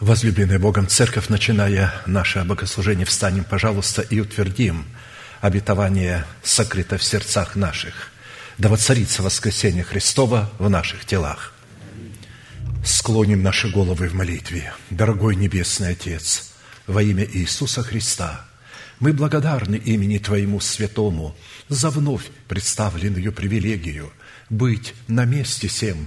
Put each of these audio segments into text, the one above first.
Возлюбленная Богом Церковь, начиная наше богослужение, встанем, пожалуйста, и утвердим обетование сокрыто в сердцах наших. Да воцарится воскресение Христова в наших телах. Склоним наши головы в молитве. Дорогой Небесный Отец, во имя Иисуса Христа, мы благодарны имени Твоему Святому за вновь представленную привилегию быть на месте всем,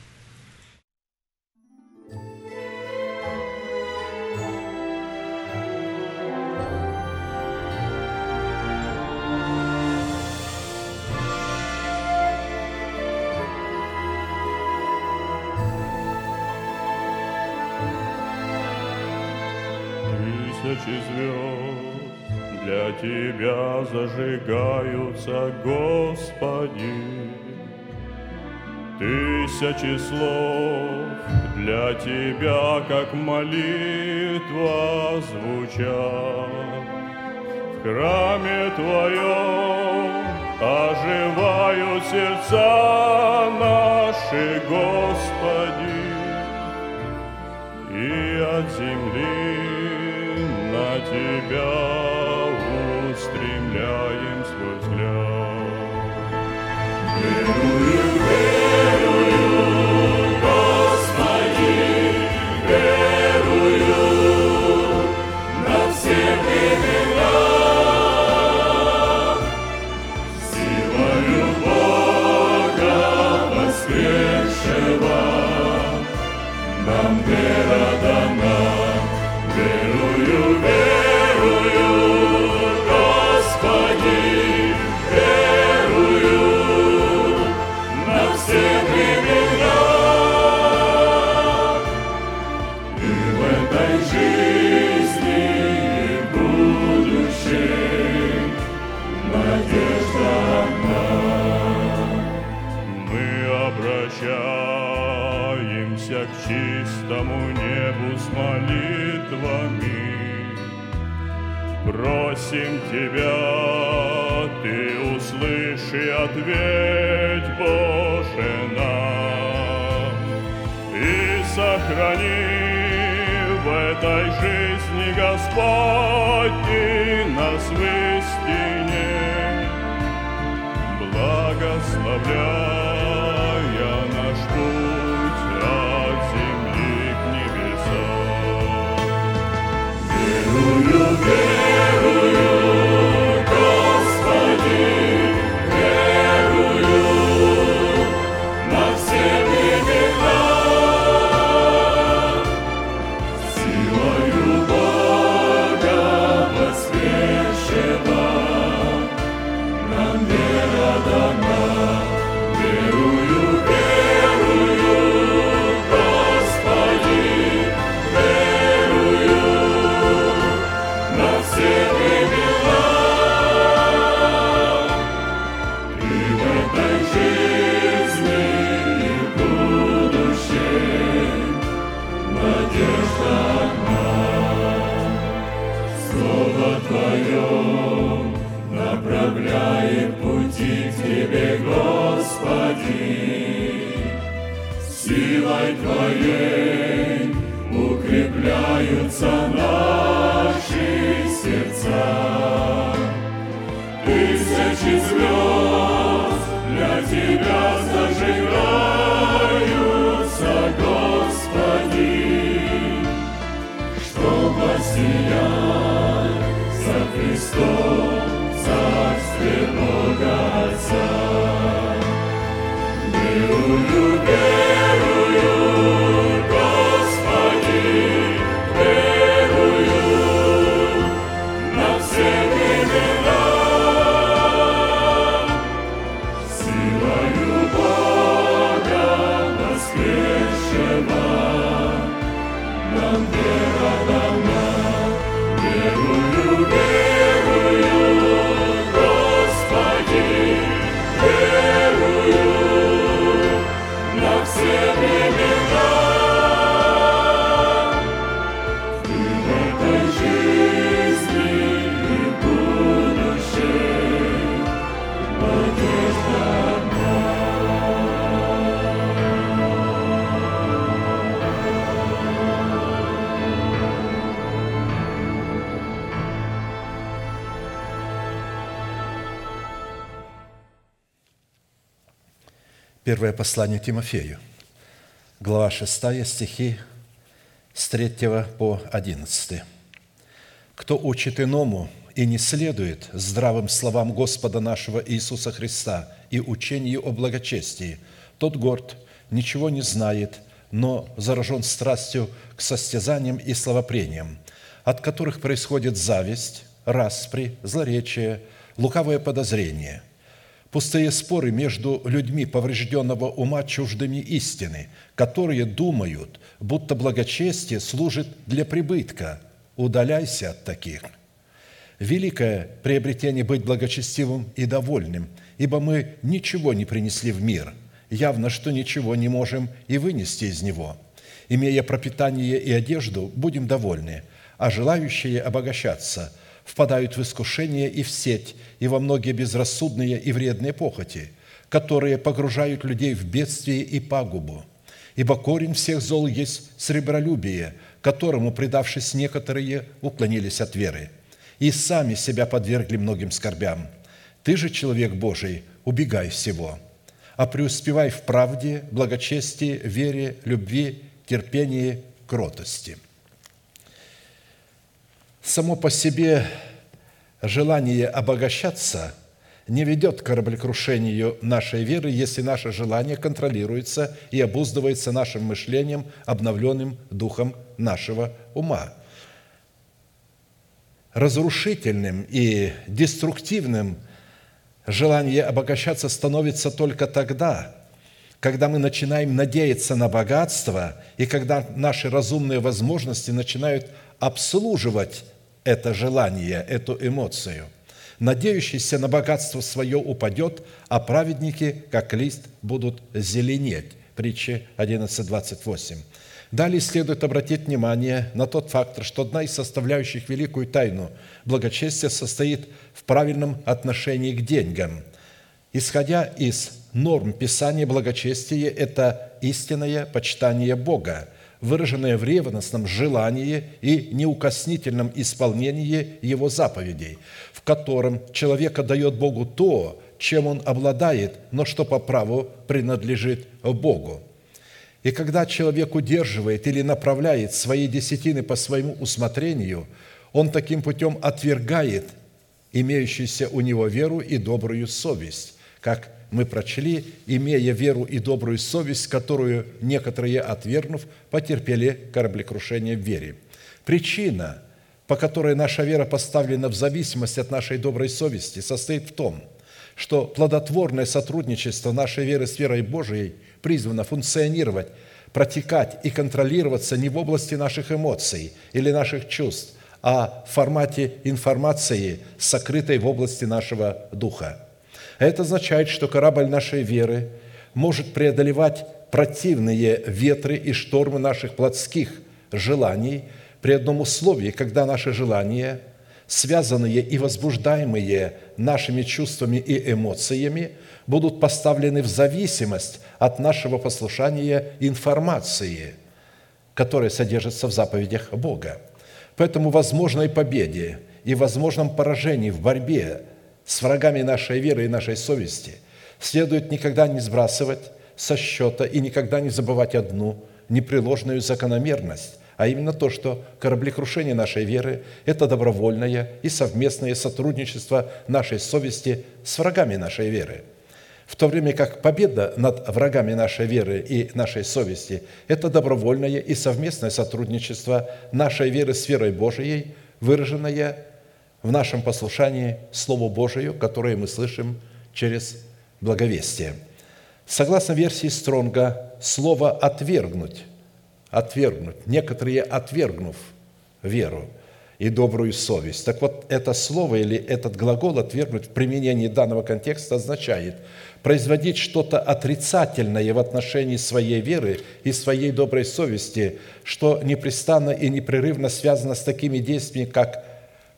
Тысячи звезд для Тебя зажигаются, Господи. Тысячи слов для Тебя, как молитва звучат. В храме Твоем оживают сердца наши, Господи, и от земли Тебя устремляем свой взгляд. Верую, просим Тебя, Ты услышь и ответь, Боже нам, и сохрани в этой жизни, Господь, Ты нас в истине, благословляй. Укрепляются наши сердца. Тысячи звезд для Тебя зажигаются, Господи, чтобы сиять за Христом Царстве Бога Отца. Верую, верую, Первое послание Тимофею, глава 6, стихи с 3 по 11. «Кто учит иному и не следует здравым словам Господа нашего Иисуса Христа и учению о благочестии, тот горд, ничего не знает, но заражен страстью к состязаниям и словопрениям, от которых происходит зависть, распри, злоречие, лукавое подозрение – пустые споры между людьми поврежденного ума чуждыми истины, которые думают, будто благочестие служит для прибытка. Удаляйся от таких. Великое приобретение быть благочестивым и довольным, ибо мы ничего не принесли в мир, явно, что ничего не можем и вынести из него. Имея пропитание и одежду, будем довольны, а желающие обогащаться – впадают в искушение и в сеть, и во многие безрассудные и вредные похоти, которые погружают людей в бедствие и пагубу. Ибо корень всех зол есть сребролюбие, которому, предавшись некоторые, уклонились от веры, и сами себя подвергли многим скорбям. Ты же, человек Божий, убегай всего, а преуспевай в правде, благочестии, вере, любви, терпении, кротости – само по себе желание обогащаться не ведет к кораблекрушению нашей веры, если наше желание контролируется и обуздывается нашим мышлением, обновленным духом нашего ума. Разрушительным и деструктивным желание обогащаться становится только тогда, когда мы начинаем надеяться на богатство и когда наши разумные возможности начинают обслуживать это желание, эту эмоцию. Надеющийся на богатство свое упадет, а праведники, как лист, будут зеленеть. Притча 11.28. Далее следует обратить внимание на тот фактор, что одна из составляющих великую тайну благочестия состоит в правильном отношении к деньгам. Исходя из норм Писания, благочестие – это истинное почитание Бога – выраженное в ревностном желании и неукоснительном исполнении Его заповедей, в котором человек отдает Богу то, чем он обладает, но что по праву принадлежит Богу. И когда человек удерживает или направляет свои десятины по своему усмотрению, он таким путем отвергает имеющуюся у него веру и добрую совесть, как мы прочли, имея веру и добрую совесть, которую некоторые, отвергнув, потерпели кораблекрушение в вере. Причина, по которой наша вера поставлена в зависимость от нашей доброй совести, состоит в том, что плодотворное сотрудничество нашей веры с верой Божией призвано функционировать, протекать и контролироваться не в области наших эмоций или наших чувств, а в формате информации, сокрытой в области нашего духа. Это означает, что корабль нашей веры может преодолевать противные ветры и штормы наших плотских желаний при одном условии, когда наши желания связанные и возбуждаемые нашими чувствами и эмоциями, будут поставлены в зависимость от нашего послушания информации, которая содержится в заповедях Бога. Поэтому возможной победе и возможном поражении в борьбе с врагами нашей веры и нашей совести следует никогда не сбрасывать со счета и никогда не забывать одну непреложную закономерность, а именно то, что кораблекрушение нашей веры – это добровольное и совместное сотрудничество нашей совести с врагами нашей веры. В то время как победа над врагами нашей веры и нашей совести – это добровольное и совместное сотрудничество нашей веры с верой Божией, выраженное в нашем послушании Слову Божию, которое мы слышим через благовестие. Согласно версии Стронга, слово «отвергнуть» отвергнуть, некоторые отвергнув веру и добрую совесть. Так вот, это слово или этот глагол «отвергнуть» в применении данного контекста означает производить что-то отрицательное в отношении своей веры и своей доброй совести, что непрестанно и непрерывно связано с такими действиями, как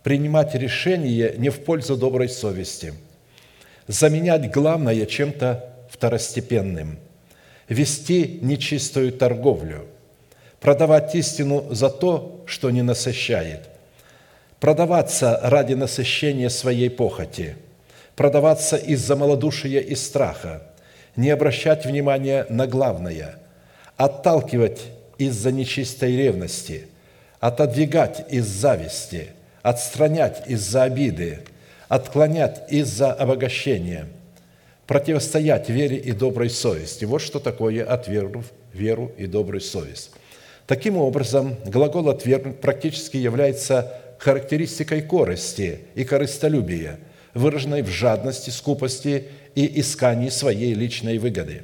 принимать решения не в пользу доброй совести, заменять главное чем-то второстепенным, вести нечистую торговлю – продавать истину за то, что не насыщает, продаваться ради насыщения своей похоти, продаваться из-за малодушия и страха, не обращать внимания на главное, отталкивать из-за нечистой ревности, отодвигать из зависти, отстранять из-за обиды, отклонять из-за обогащения, противостоять вере и доброй совести. Вот что такое отвергнув веру и добрую совесть. Таким образом, глагол «отвергнуть» практически является характеристикой корости и корыстолюбия, выраженной в жадности, скупости и искании своей личной выгоды.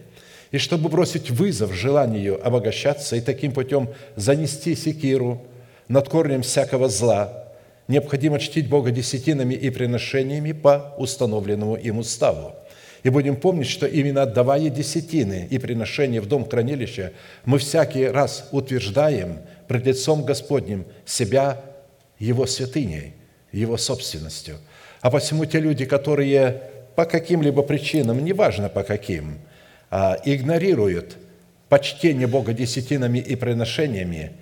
И чтобы бросить вызов желанию обогащаться и таким путем занести секиру над корнем всякого зла, необходимо чтить Бога десятинами и приношениями по установленному им уставу – и будем помнить, что именно отдавая десятины и приношения в дом хранилища, мы всякий раз утверждаем пред лицом Господним себя Его святыней, Его собственностью. А посему те люди, которые по каким-либо причинам, неважно по каким, а, игнорируют почтение Бога десятинами и приношениями,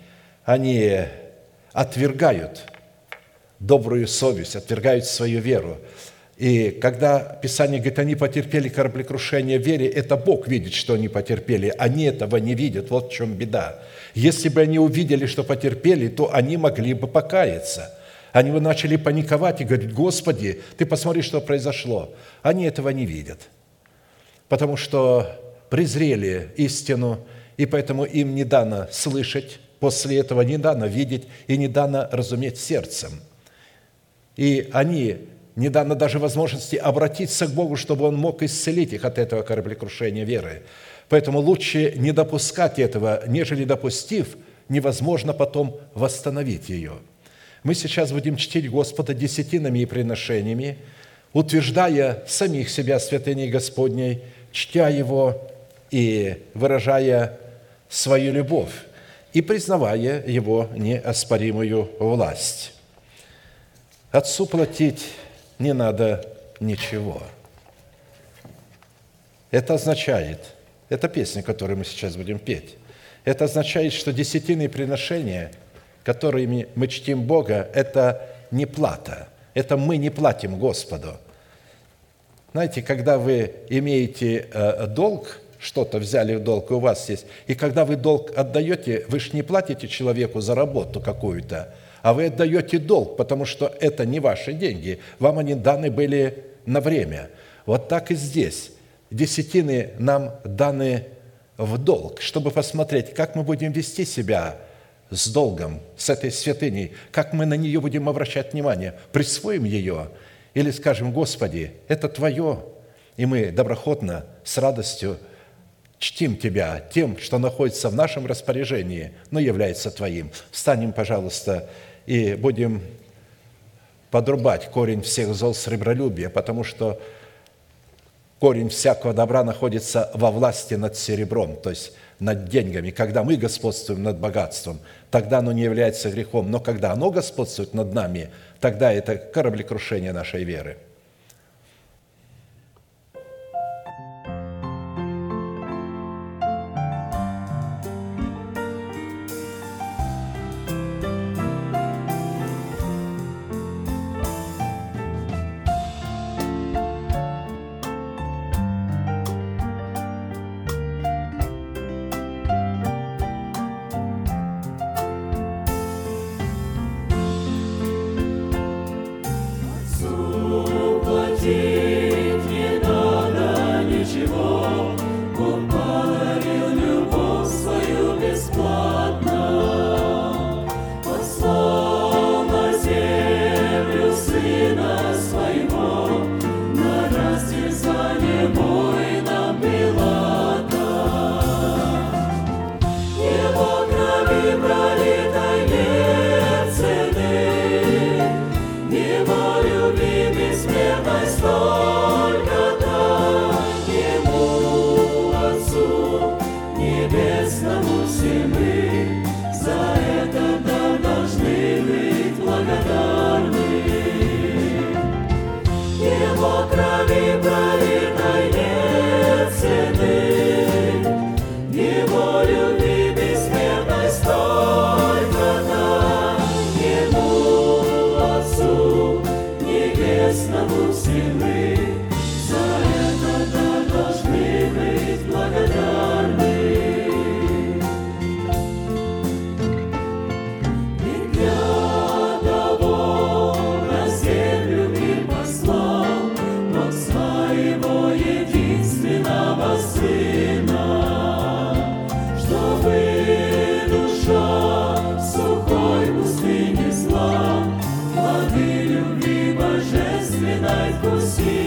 они отвергают добрую совесть, отвергают свою веру. И когда Писание говорит, они потерпели кораблекрушение в вере, это Бог видит, что они потерпели. Они этого не видят. Вот в чем беда. Если бы они увидели, что потерпели, то они могли бы покаяться. Они бы начали паниковать и говорить, Господи, ты посмотри, что произошло. Они этого не видят. Потому что презрели истину, и поэтому им не дано слышать, после этого не дано видеть и не дано разуметь сердцем. И они не дано даже возможности обратиться к Богу, чтобы Он мог исцелить их от этого кораблекрушения веры. Поэтому лучше не допускать этого, нежели допустив, невозможно потом восстановить ее. Мы сейчас будем чтить Господа десятинами и приношениями, утверждая самих себя святыней Господней, чтя Его и выражая свою любовь и признавая Его неоспоримую власть. Отцу платить не надо ничего. Это означает, это песня, которую мы сейчас будем петь, это означает, что десятины приношения, которыми мы чтим Бога, это не плата. Это мы не платим Господу. Знаете, когда вы имеете э, долг, что-то взяли в долг, и у вас есть, и когда вы долг отдаете, вы же не платите человеку за работу какую-то, а вы отдаете долг, потому что это не ваши деньги, вам они даны были на время. Вот так и здесь. Десятины нам даны в долг, чтобы посмотреть, как мы будем вести себя с долгом, с этой святыней, как мы на нее будем обращать внимание, присвоим ее или скажем, Господи, это Твое, и мы доброходно, с радостью чтим Тебя тем, что находится в нашем распоряжении, но является Твоим. Встанем, пожалуйста, и будем подрубать корень всех зол сребролюбия, потому что корень всякого добра находится во власти над серебром, то есть над деньгами. Когда мы господствуем над богатством, тогда оно не является грехом, но когда оно господствует над нами, тогда это кораблекрушение нашей веры – любви божественной вкусить.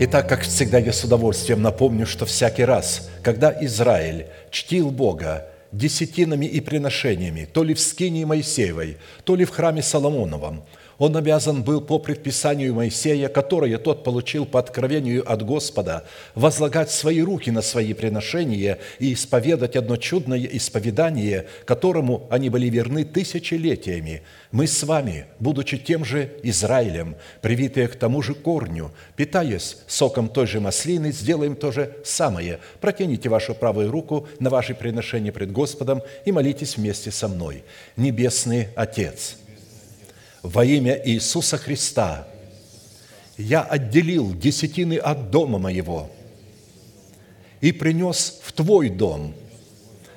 И так как всегда я с удовольствием напомню, что всякий раз, когда Израиль чтил Бога десятинами и приношениями, то ли в скинии Моисеевой, то ли в храме Соломоновом, он обязан был по предписанию Моисея, которое тот получил по откровению от Господа, возлагать свои руки на свои приношения и исповедать одно чудное исповедание, которому они были верны тысячелетиями. Мы с вами, будучи тем же Израилем, привитые к тому же корню, питаясь соком той же маслины, сделаем то же самое. Протяните вашу правую руку на ваши приношения пред Господом и молитесь вместе со мной. Небесный Отец – во имя Иисуса Христа я отделил десятины от дома моего и принес в Твой дом,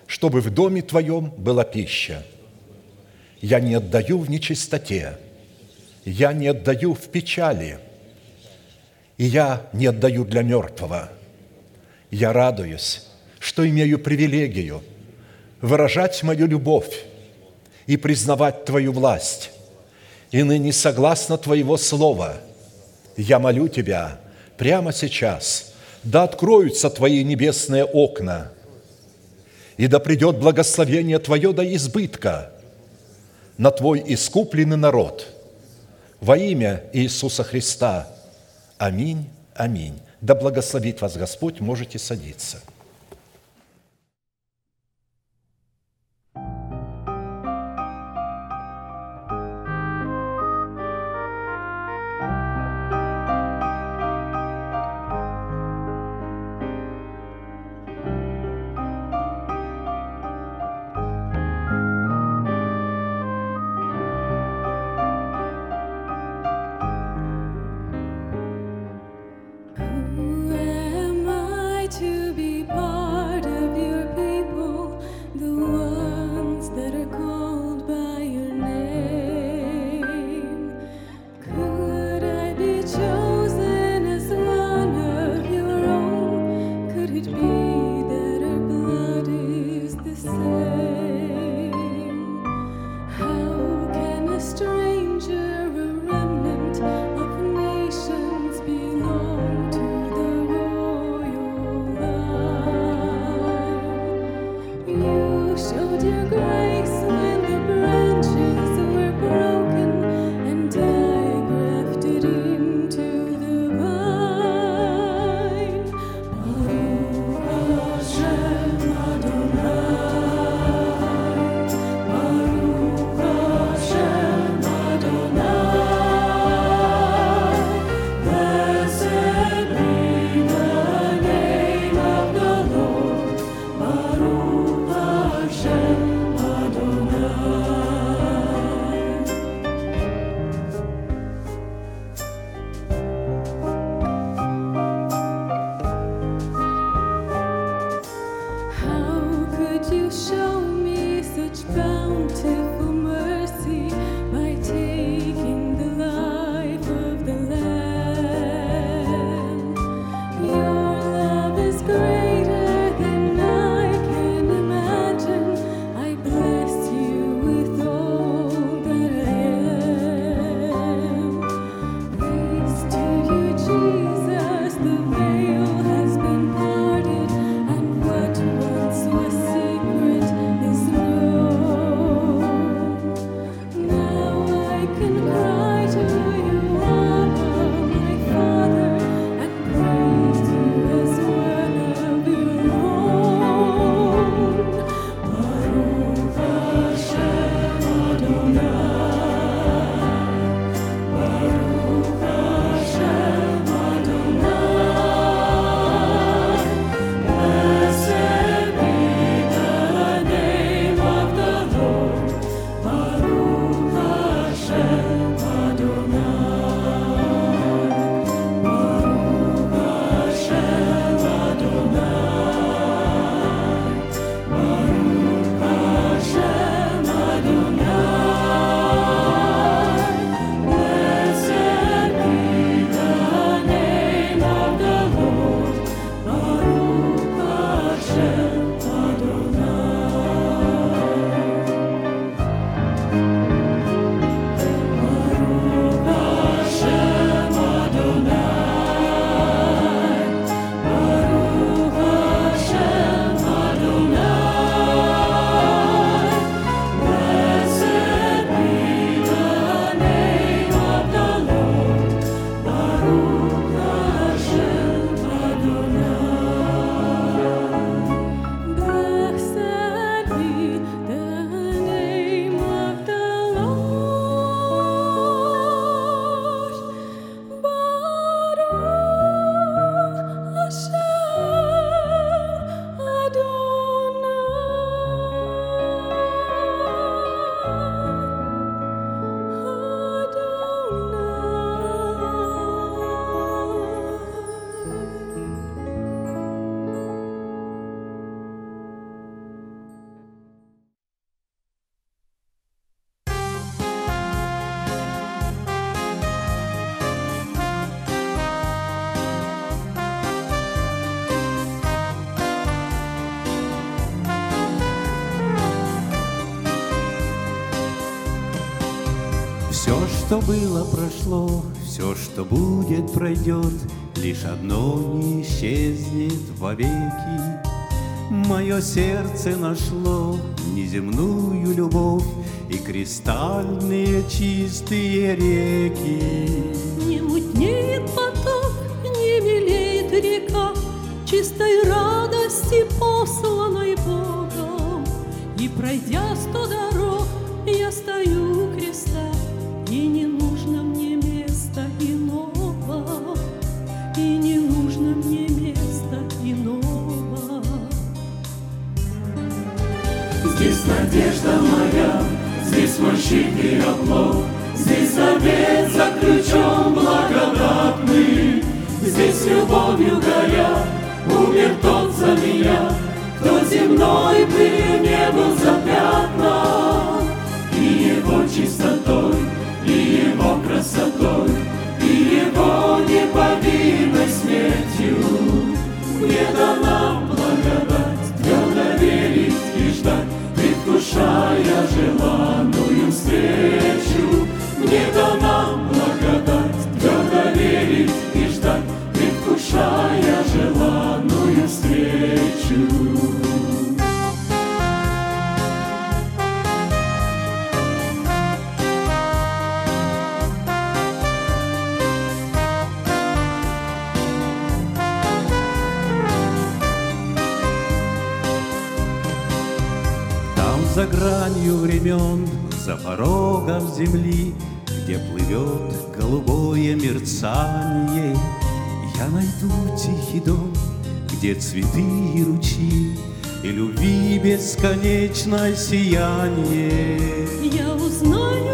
чтобы в доме Твоем была пища. Я не отдаю в нечистоте, я не отдаю в печали, и я не отдаю для мертвого. Я радуюсь, что имею привилегию выражать мою любовь и признавать Твою власть и ныне согласно Твоего Слова, я молю Тебя прямо сейчас, да откроются Твои небесные окна, и да придет благословение Твое до избытка на Твой искупленный народ. Во имя Иисуса Христа. Аминь, аминь. Да благословит вас Господь, можете садиться. Что было, прошло, все, что будет, пройдет, Лишь одно не исчезнет вовеки. Мое сердце нашло неземную любовь И кристальные чистые реки. За порогом земли, Где плывет голубое мерцание, Я найду тихий дом, где цветы и ручьи, И любви бесконечное сияние. Я узнаю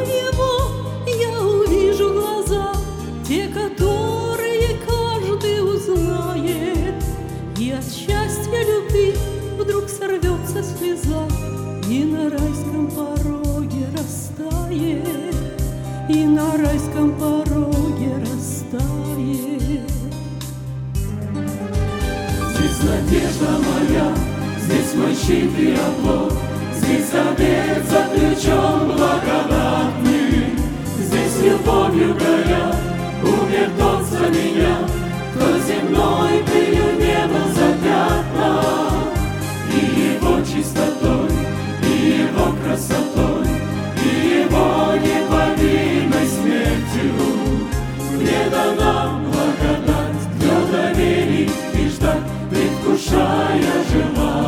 и на райском пороге растает. Здесь надежда моя, здесь мой щит и оплот, Здесь завет заключен благодатный, Здесь любовью горя, умер тот за меня, Кто земной пылью не был запятнан, И его чистотой, и его красотой, предвкушая желанную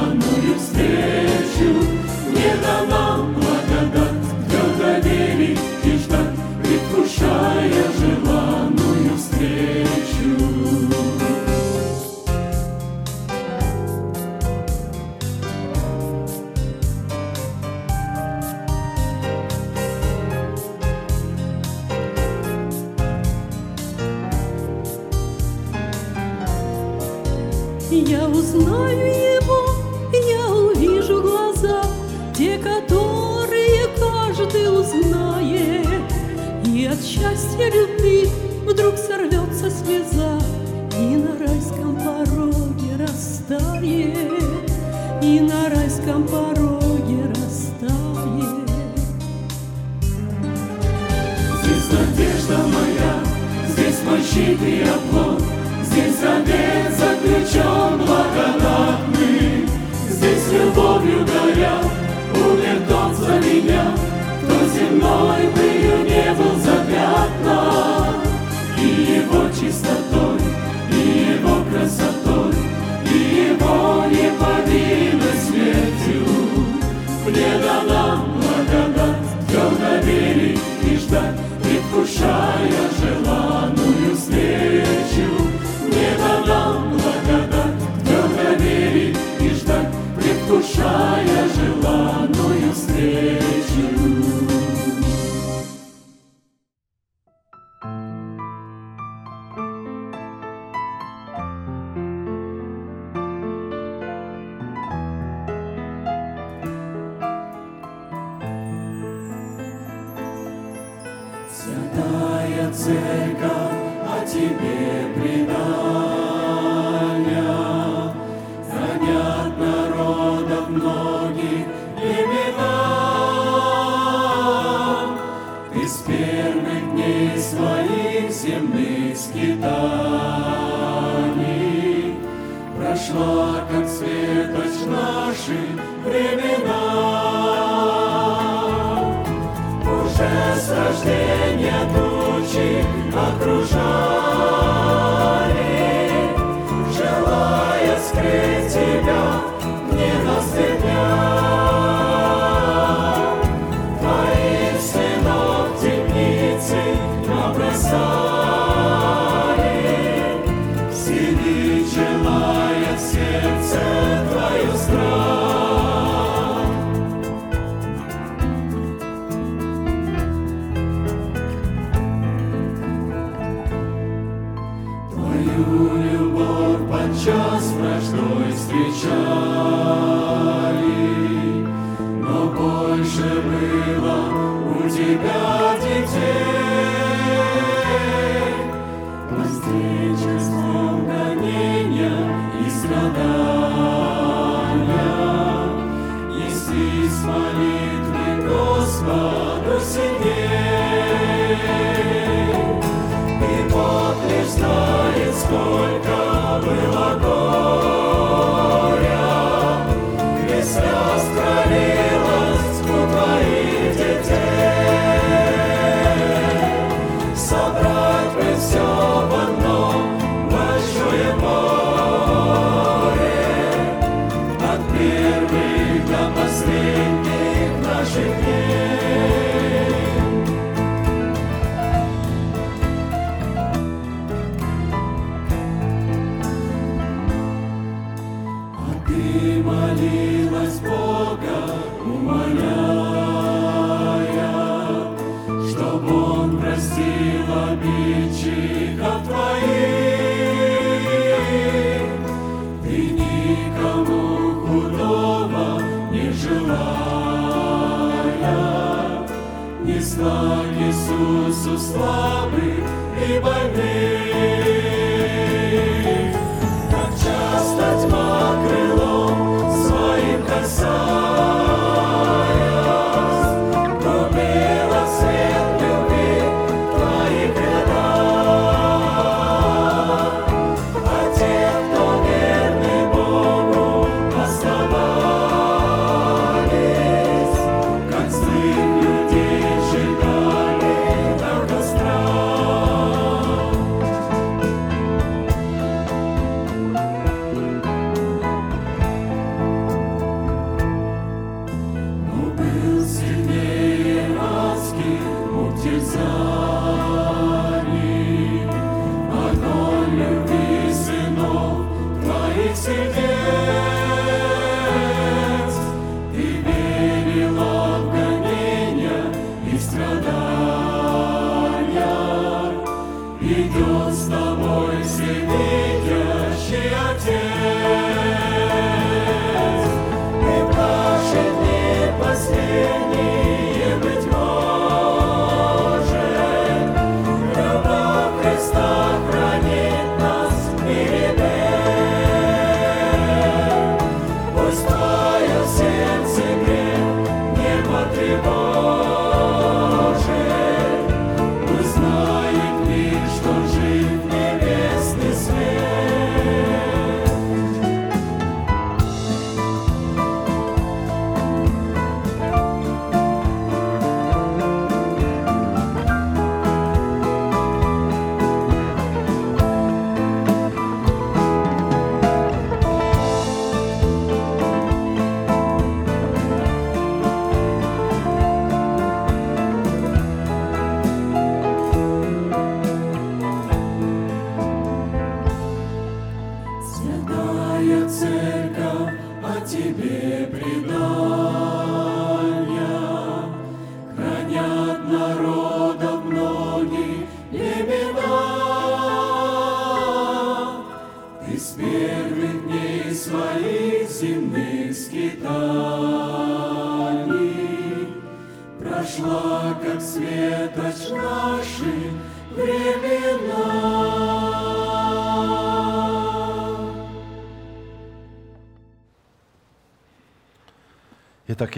сорвется слеза, и на райском пороге растает, и на райском пороге растает. Здесь надежда моя, здесь мой щит и оплот, Здесь завет заключен благодатный, Здесь любовью горя, умер тот за меня, Кто земной пылью не был запятнан, его чистотой, и его красотой, И его неповинной смертью Мне дана благодать твердо верить и ждать, предвкушая желанную встречу. Мне дана благодать твердо верить и ждать, предвкушая желанную встречу. ушла, как светоч наши времена. Уже с рождения тучи окружают. for слабых и больных.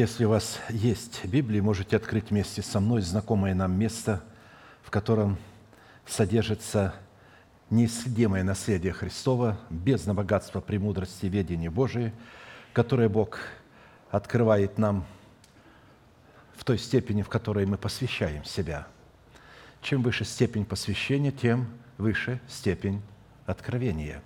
Если у вас есть Библия, можете открыть вместе со мной знакомое нам место, в котором содержится неисследимое наследие Христова, бездна богатства премудрости ведения Божией, которое Бог открывает нам в той степени, в которой мы посвящаем себя. Чем выше степень посвящения, тем выше степень откровения.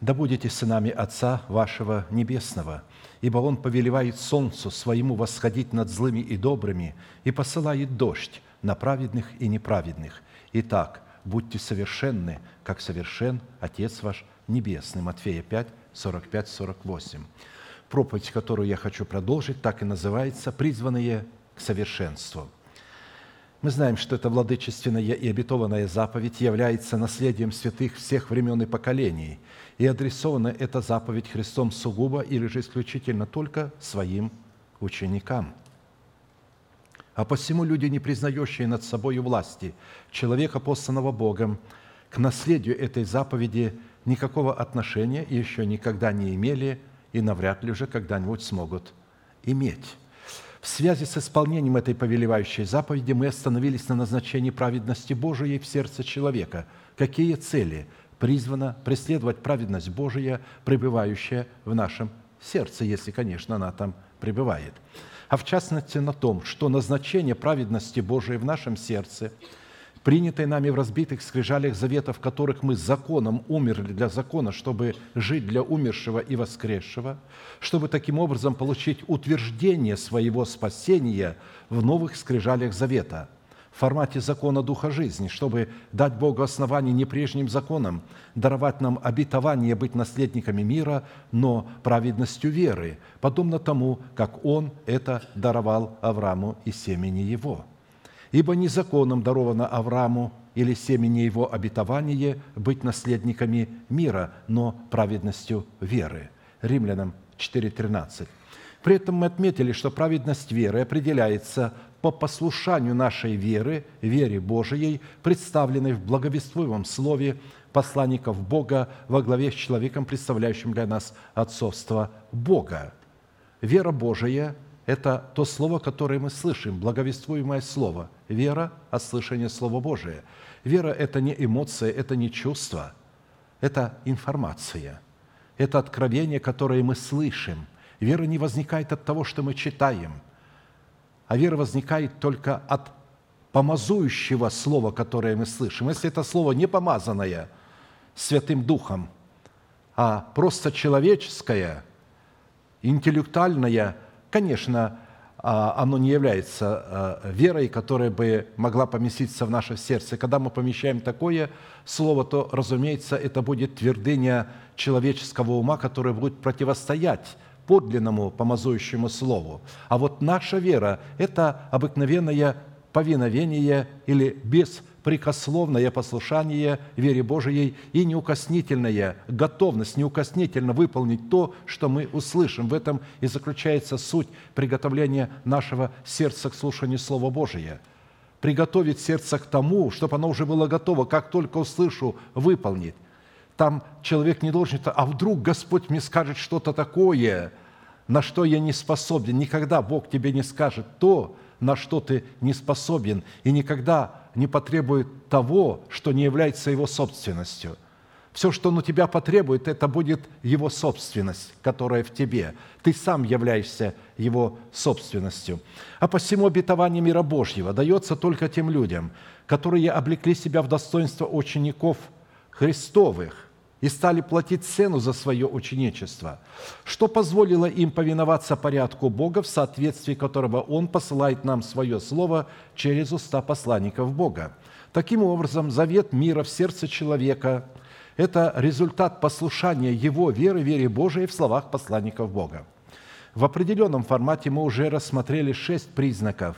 «Да будете сынами Отца вашего Небесного, ибо Он повелевает солнцу своему восходить над злыми и добрыми и посылает дождь на праведных и неправедных. Итак, будьте совершенны, как совершен Отец ваш Небесный». Матфея 5, 45-48. Проповедь, которую я хочу продолжить, так и называется «Призванные к совершенству». Мы знаем, что эта владычественная и обетованная заповедь является наследием святых всех времен и поколений, и адресована эта заповедь Христом сугубо или же исключительно только своим ученикам. А посему люди, не признающие над собой власти человека, посланного Богом, к наследию этой заповеди никакого отношения еще никогда не имели и навряд ли уже когда-нибудь смогут иметь. В связи с исполнением этой повелевающей заповеди мы остановились на назначении праведности Божией в сердце человека. Какие цели призвано преследовать праведность Божия, пребывающая в нашем сердце, если, конечно, она там пребывает. А в частности на том, что назначение праведности Божией в нашем сердце – принятой нами в разбитых скрижалях в которых мы законом умерли для закона, чтобы жить для умершего и воскресшего, чтобы таким образом получить утверждение своего спасения в новых скрижалях завета в формате закона Духа жизни, чтобы дать Богу основание не прежним законам, даровать нам обетование быть наследниками мира, но праведностью веры, подобно тому, как Он это даровал Аврааму и семени его – Ибо не законом даровано Аврааму или семени его обетование быть наследниками мира, но праведностью веры. Римлянам 4.13. При этом мы отметили, что праведность веры определяется по послушанию нашей веры, вере Божией, представленной в благовествуемом слове посланников Бога во главе с человеком, представляющим для нас отцовство Бога. Вера Божия это то слово, которое мы слышим, благовествуемое слово. Вера – от слышания Слова Божия. Вера – это не эмоция, это не чувство, это информация. Это откровение, которое мы слышим. Вера не возникает от того, что мы читаем, а вера возникает только от помазующего слова, которое мы слышим. Если это слово не помазанное Святым Духом, а просто человеческое, интеллектуальное – Конечно, а, оно не является а, верой, которая бы могла поместиться в наше сердце. Когда мы помещаем такое слово, то, разумеется, это будет твердыня человеческого ума, которая будет противостоять подлинному помазующему слову. А вот наша вера – это обыкновенное повиновение или без прикословное послушание вере Божией и неукоснительная готовность неукоснительно выполнить то, что мы услышим. В этом и заключается суть приготовления нашего сердца к слушанию Слова Божия. Приготовить сердце к тому, чтобы оно уже было готово, как только услышу, выполнить. Там человек не должен, а вдруг Господь мне скажет что-то такое, на что я не способен. Никогда Бог тебе не скажет то, на что ты не способен, и никогда не потребует того, что не является его собственностью. Все, что он у тебя потребует, это будет его собственность, которая в тебе. Ты сам являешься его собственностью. А посему обетование мира Божьего дается только тем людям, которые облекли себя в достоинство учеников Христовых – и стали платить цену за свое ученичество, что позволило им повиноваться порядку Бога, в соответствии которого Он посылает нам свое Слово через уста посланников Бога. Таким образом, завет мира в сердце человека – это результат послушания его веры, вере Божией в словах посланников Бога. В определенном формате мы уже рассмотрели шесть признаков,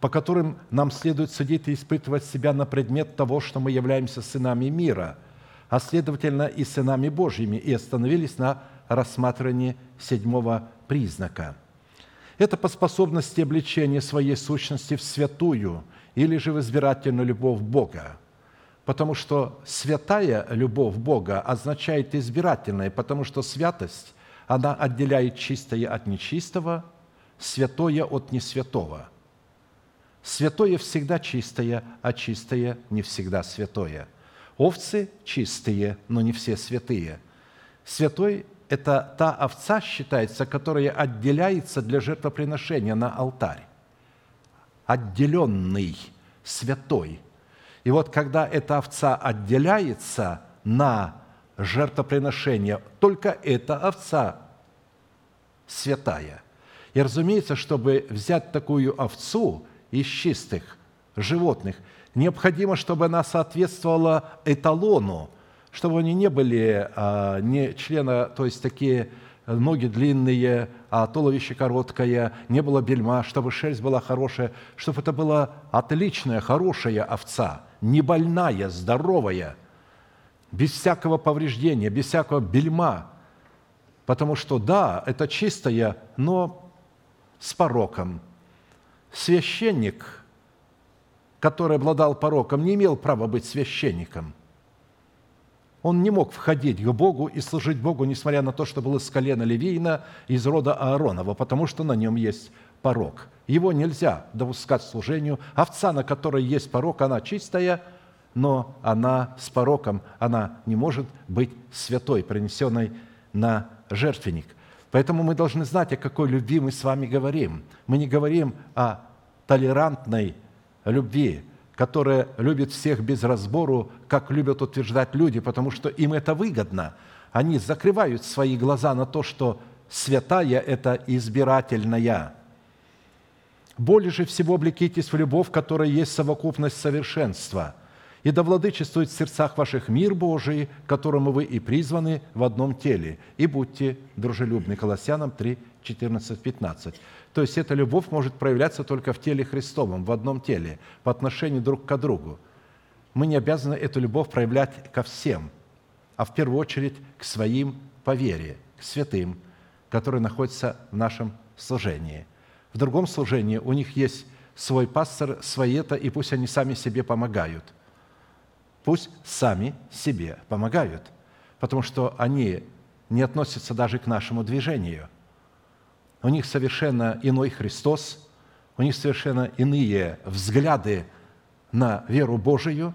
по которым нам следует судить и испытывать себя на предмет того, что мы являемся сынами мира – а следовательно и сынами Божьими, и остановились на рассматривании седьмого признака. Это по способности обличения своей сущности в святую или же в избирательную любовь Бога. Потому что святая любовь Бога означает избирательная, потому что святость, она отделяет чистое от нечистого, святое от несвятого. Святое всегда чистое, а чистое не всегда святое. Овцы чистые, но не все святые. Святой – это та овца, считается, которая отделяется для жертвоприношения на алтарь. Отделенный, святой. И вот когда эта овца отделяется на жертвоприношение, только эта овца святая. И, разумеется, чтобы взять такую овцу из чистых животных, необходимо, чтобы она соответствовала эталону, чтобы они не были а, не члена, то есть такие ноги длинные, а туловище короткое, не было бельма, чтобы шерсть была хорошая, чтобы это была отличная, хорошая овца, не больная, здоровая, без всякого повреждения, без всякого бельма. Потому что, да, это чистая, но с пороком. Священник, который обладал пороком, не имел права быть священником. Он не мог входить к Богу и служить Богу, несмотря на то, что был из колена Левиина, из рода Ааронова, потому что на нем есть порок. Его нельзя допускать служению. Овца, на которой есть порок, она чистая, но она с пороком, она не может быть святой, принесенной на жертвенник. Поэтому мы должны знать, о какой любви мы с вами говорим. Мы не говорим о толерантной любви, которая любит всех без разбору, как любят утверждать люди, потому что им это выгодно. Они закрывают свои глаза на то, что святая – это избирательная. Более же всего облекитесь в любовь, которая есть совокупность совершенства – и да владычествует в сердцах ваших мир Божий, которому вы и призваны в одном теле, и будьте дружелюбны». Колоссянам 3, 14, 15. То есть эта любовь может проявляться только в теле Христовом, в одном теле, по отношению друг к другу. Мы не обязаны эту любовь проявлять ко всем, а в первую очередь к своим по вере, к святым, которые находятся в нашем служении. В другом служении у них есть свой пастор, свои-то, и пусть они сами себе помогают – пусть сами себе помогают, потому что они не относятся даже к нашему движению. У них совершенно иной Христос, у них совершенно иные взгляды на веру Божию,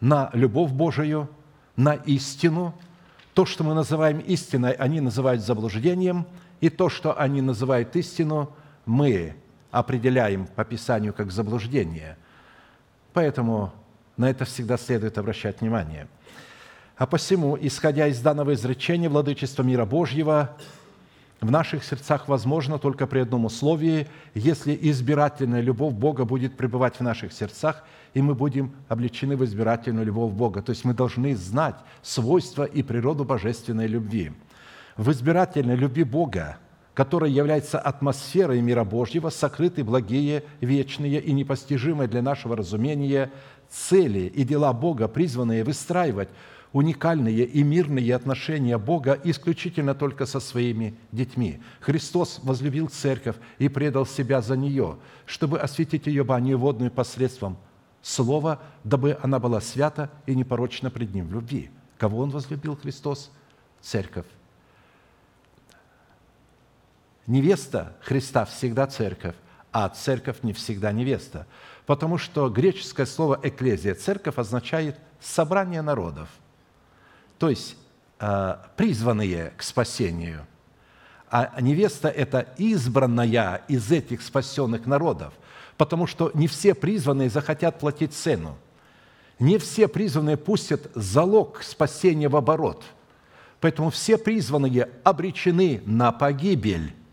на любовь Божию, на истину. То, что мы называем истиной, они называют заблуждением, и то, что они называют истину, мы определяем по Писанию как заблуждение. Поэтому на это всегда следует обращать внимание. А посему, исходя из данного изречения владычества мира Божьего, в наших сердцах возможно только при одном условии, если избирательная любовь Бога будет пребывать в наших сердцах, и мы будем облечены в избирательную любовь Бога. То есть мы должны знать свойства и природу божественной любви. В избирательной любви Бога, которая является атмосферой мира Божьего, сокрыты благие, вечные и непостижимые для нашего разумения цели и дела Бога, призванные выстраивать уникальные и мирные отношения Бога исключительно только со своими детьми. Христос возлюбил церковь и предал себя за нее, чтобы осветить ее баню водную посредством слова, дабы она была свята и непорочна пред Ним в любви. Кого Он возлюбил, Христос? Церковь. Невеста Христа всегда церковь, а церковь не всегда невеста потому что греческое слово «экклезия» – церковь означает «собрание народов», то есть э, призванные к спасению. А невеста – это избранная из этих спасенных народов, потому что не все призванные захотят платить цену. Не все призванные пустят залог спасения в оборот. Поэтому все призванные обречены на погибель –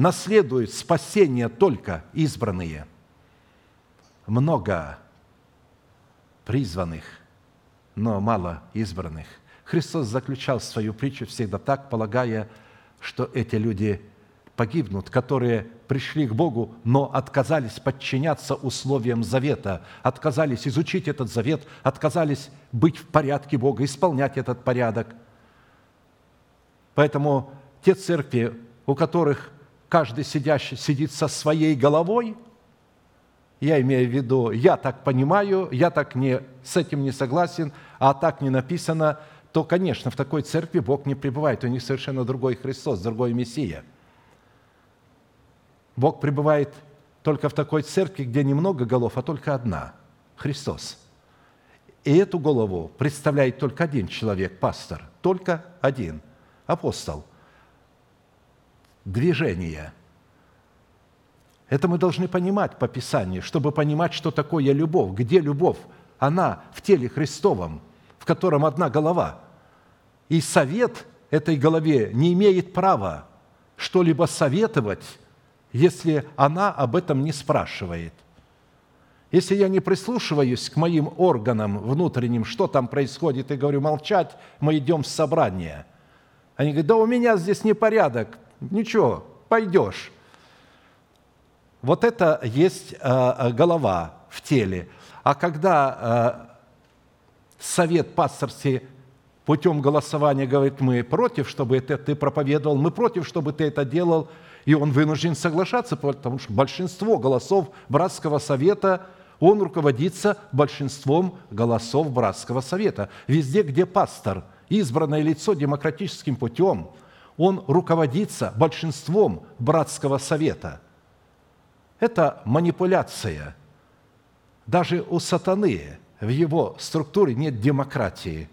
наследуют спасение только избранные. Много призванных, но мало избранных. Христос заключал свою притчу всегда так, полагая, что эти люди погибнут, которые пришли к Богу, но отказались подчиняться условиям завета, отказались изучить этот завет, отказались быть в порядке Бога, исполнять этот порядок. Поэтому те церкви, у которых каждый сидящий сидит со своей головой, я имею в виду, я так понимаю, я так не, с этим не согласен, а так не написано, то, конечно, в такой церкви Бог не пребывает. У них совершенно другой Христос, другой Мессия. Бог пребывает только в такой церкви, где немного голов, а только одна – Христос. И эту голову представляет только один человек, пастор, только один – апостол. Движение. Это мы должны понимать по Писанию, чтобы понимать, что такое любовь. Где любовь? Она в теле Христовом, в котором одна голова. И совет этой голове не имеет права что-либо советовать если она об этом не спрашивает. Если я не прислушиваюсь к моим органам внутренним, что там происходит, и говорю, молчать, мы идем в собрание. Они говорят, да у меня здесь непорядок, ничего, пойдешь. Вот это есть э, голова в теле. А когда э, совет пасторский путем голосования говорит, мы против, чтобы это ты проповедовал, мы против, чтобы ты это делал – и он вынужден соглашаться, потому что большинство голосов братского совета, он руководится большинством голосов братского совета. Везде, где пастор, избранное лицо демократическим путем, он руководится большинством братского совета. Это манипуляция. Даже у сатаны в его структуре нет демократии.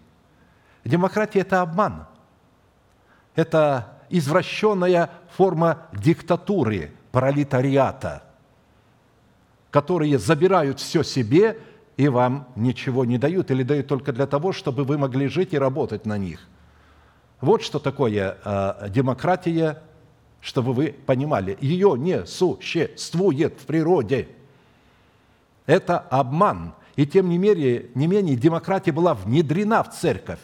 Демократия – это обман. Это извращенная форма диктатуры, пролетариата, которые забирают все себе и вам ничего не дают, или дают только для того, чтобы вы могли жить и работать на них. Вот что такое э, демократия, чтобы вы понимали. Ее не существует в природе. Это обман. И тем не менее, не менее демократия была внедрена в церковь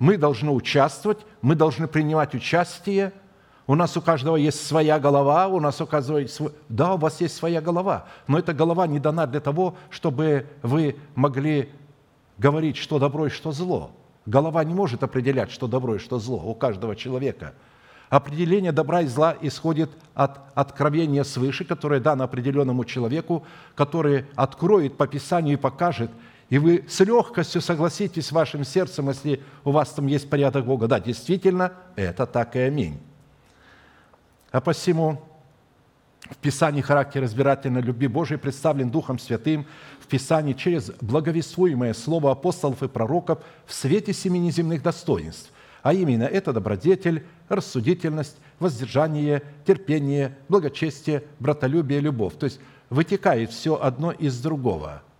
мы должны участвовать, мы должны принимать участие. У нас у каждого есть своя голова, у нас у каждого есть свой... Да, у вас есть своя голова, но эта голова не дана для того, чтобы вы могли говорить, что добро и что зло. Голова не может определять, что добро и что зло у каждого человека. Определение добра и зла исходит от откровения свыше, которое дано определенному человеку, который откроет по Писанию и покажет – и вы с легкостью согласитесь с вашим сердцем, если у вас там есть порядок Бога. Да, действительно, это так и аминь. А посему в Писании характер избирательной любви Божией представлен Духом Святым в Писании через благовествуемое слово апостолов и пророков в свете семи неземных достоинств. А именно это добродетель, рассудительность, воздержание, терпение, благочестие, братолюбие, любовь. То есть вытекает все одно из другого –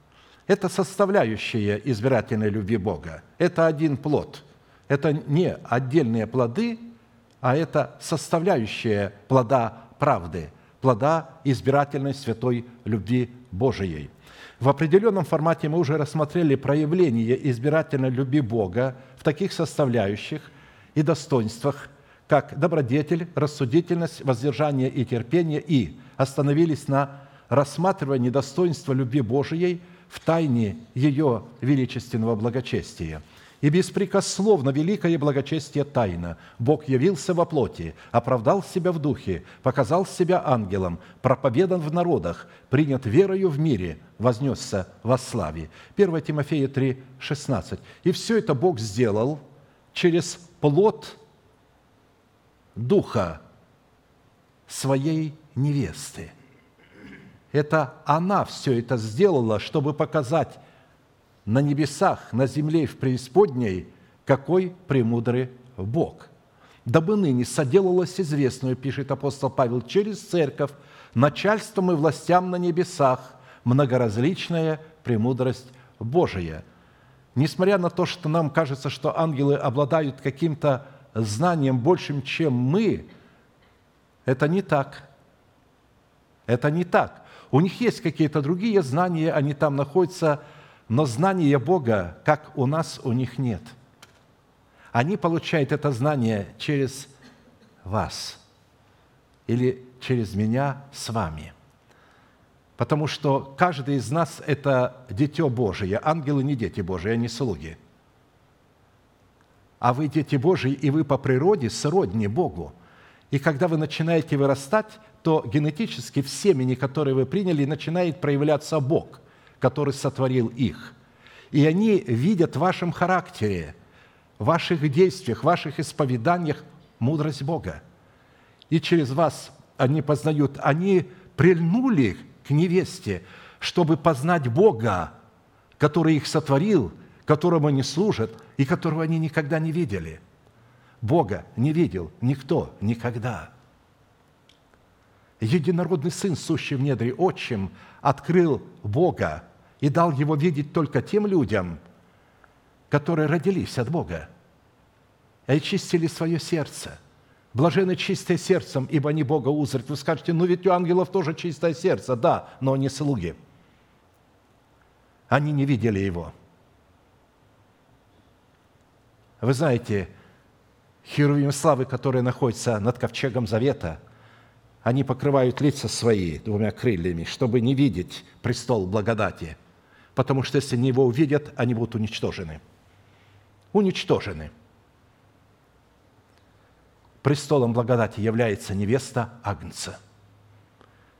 это составляющая избирательной любви Бога. Это один плод. Это не отдельные плоды, а это составляющая плода правды, плода избирательной святой любви Божией. В определенном формате мы уже рассмотрели проявление избирательной любви Бога в таких составляющих и достоинствах, как добродетель, рассудительность, воздержание и терпение, и остановились на рассматривании достоинства любви Божией – в тайне ее величественного благочестия. И беспрекословно великое благочестие тайна. Бог явился во плоти, оправдал себя в духе, показал себя ангелом, проповедан в народах, принят верою в мире, вознесся во славе. 1 Тимофея 3, 16. И все это Бог сделал через плод Духа своей невесты – это она все это сделала, чтобы показать на небесах, на земле и в преисподней, какой премудрый Бог. Дабы ныне соделалось известную, пишет апостол Павел, через церковь, начальством и властям на небесах, многоразличная премудрость Божия. Несмотря на то, что нам кажется, что ангелы обладают каким-то знанием большим, чем мы, это не так. Это не так. У них есть какие-то другие знания, они там находятся, но знания Бога, как у нас, у них нет. Они получают это знание через вас или через меня с вами. Потому что каждый из нас – это дитё Божие. Ангелы не дети Божии, они слуги. А вы дети Божии, и вы по природе сродни Богу. И когда вы начинаете вырастать, то генетически в семени, которые вы приняли, начинает проявляться Бог, который сотворил их. И они видят в вашем характере, в ваших действиях, в ваших исповеданиях мудрость Бога. И через вас они познают, они прильнули к невесте, чтобы познать Бога, который их сотворил, которому они служат и которого они никогда не видели. Бога не видел никто никогда. Единородный Сын, сущий в недре отчим, открыл Бога и дал Его видеть только тем людям, которые родились от Бога и очистили свое сердце. Блажены чистые сердцем, ибо они Бога узрят. Вы скажете, ну ведь у ангелов тоже чистое сердце. Да, но они слуги. Они не видели Его. Вы знаете, херувим славы, которые находятся над ковчегом Завета, они покрывают лица свои двумя крыльями, чтобы не видеть престол благодати. Потому что если они его увидят, они будут уничтожены. Уничтожены. Престолом благодати является невеста Агнца.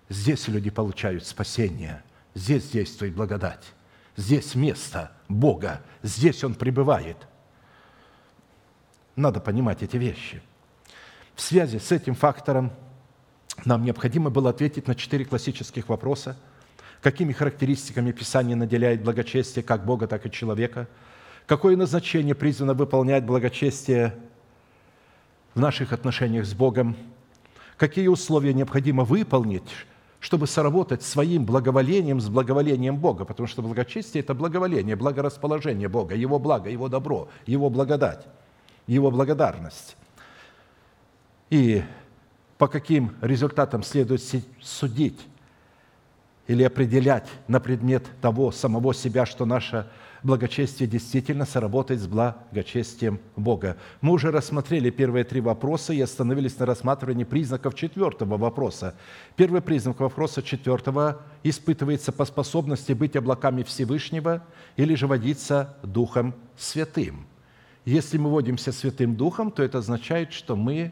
Здесь люди получают спасение. Здесь действует благодать. Здесь место Бога. Здесь Он пребывает. Надо понимать эти вещи. В связи с этим фактором нам необходимо было ответить на четыре классических вопроса. Какими характеристиками Писание наделяет благочестие как Бога, так и человека? Какое назначение призвано выполнять благочестие в наших отношениях с Богом? Какие условия необходимо выполнить, чтобы соработать своим благоволением с благоволением Бога? Потому что благочестие – это благоволение, благорасположение Бога, Его благо, Его добро, Его благодать, Его благодарность. И по каким результатам следует судить или определять на предмет того самого себя, что наше благочестие действительно сработает с благочестием Бога. Мы уже рассмотрели первые три вопроса и остановились на рассматривании признаков четвертого вопроса. Первый признак вопроса четвертого испытывается по способности быть облаками Всевышнего или же водиться Духом Святым. Если мы водимся Святым Духом, то это означает, что мы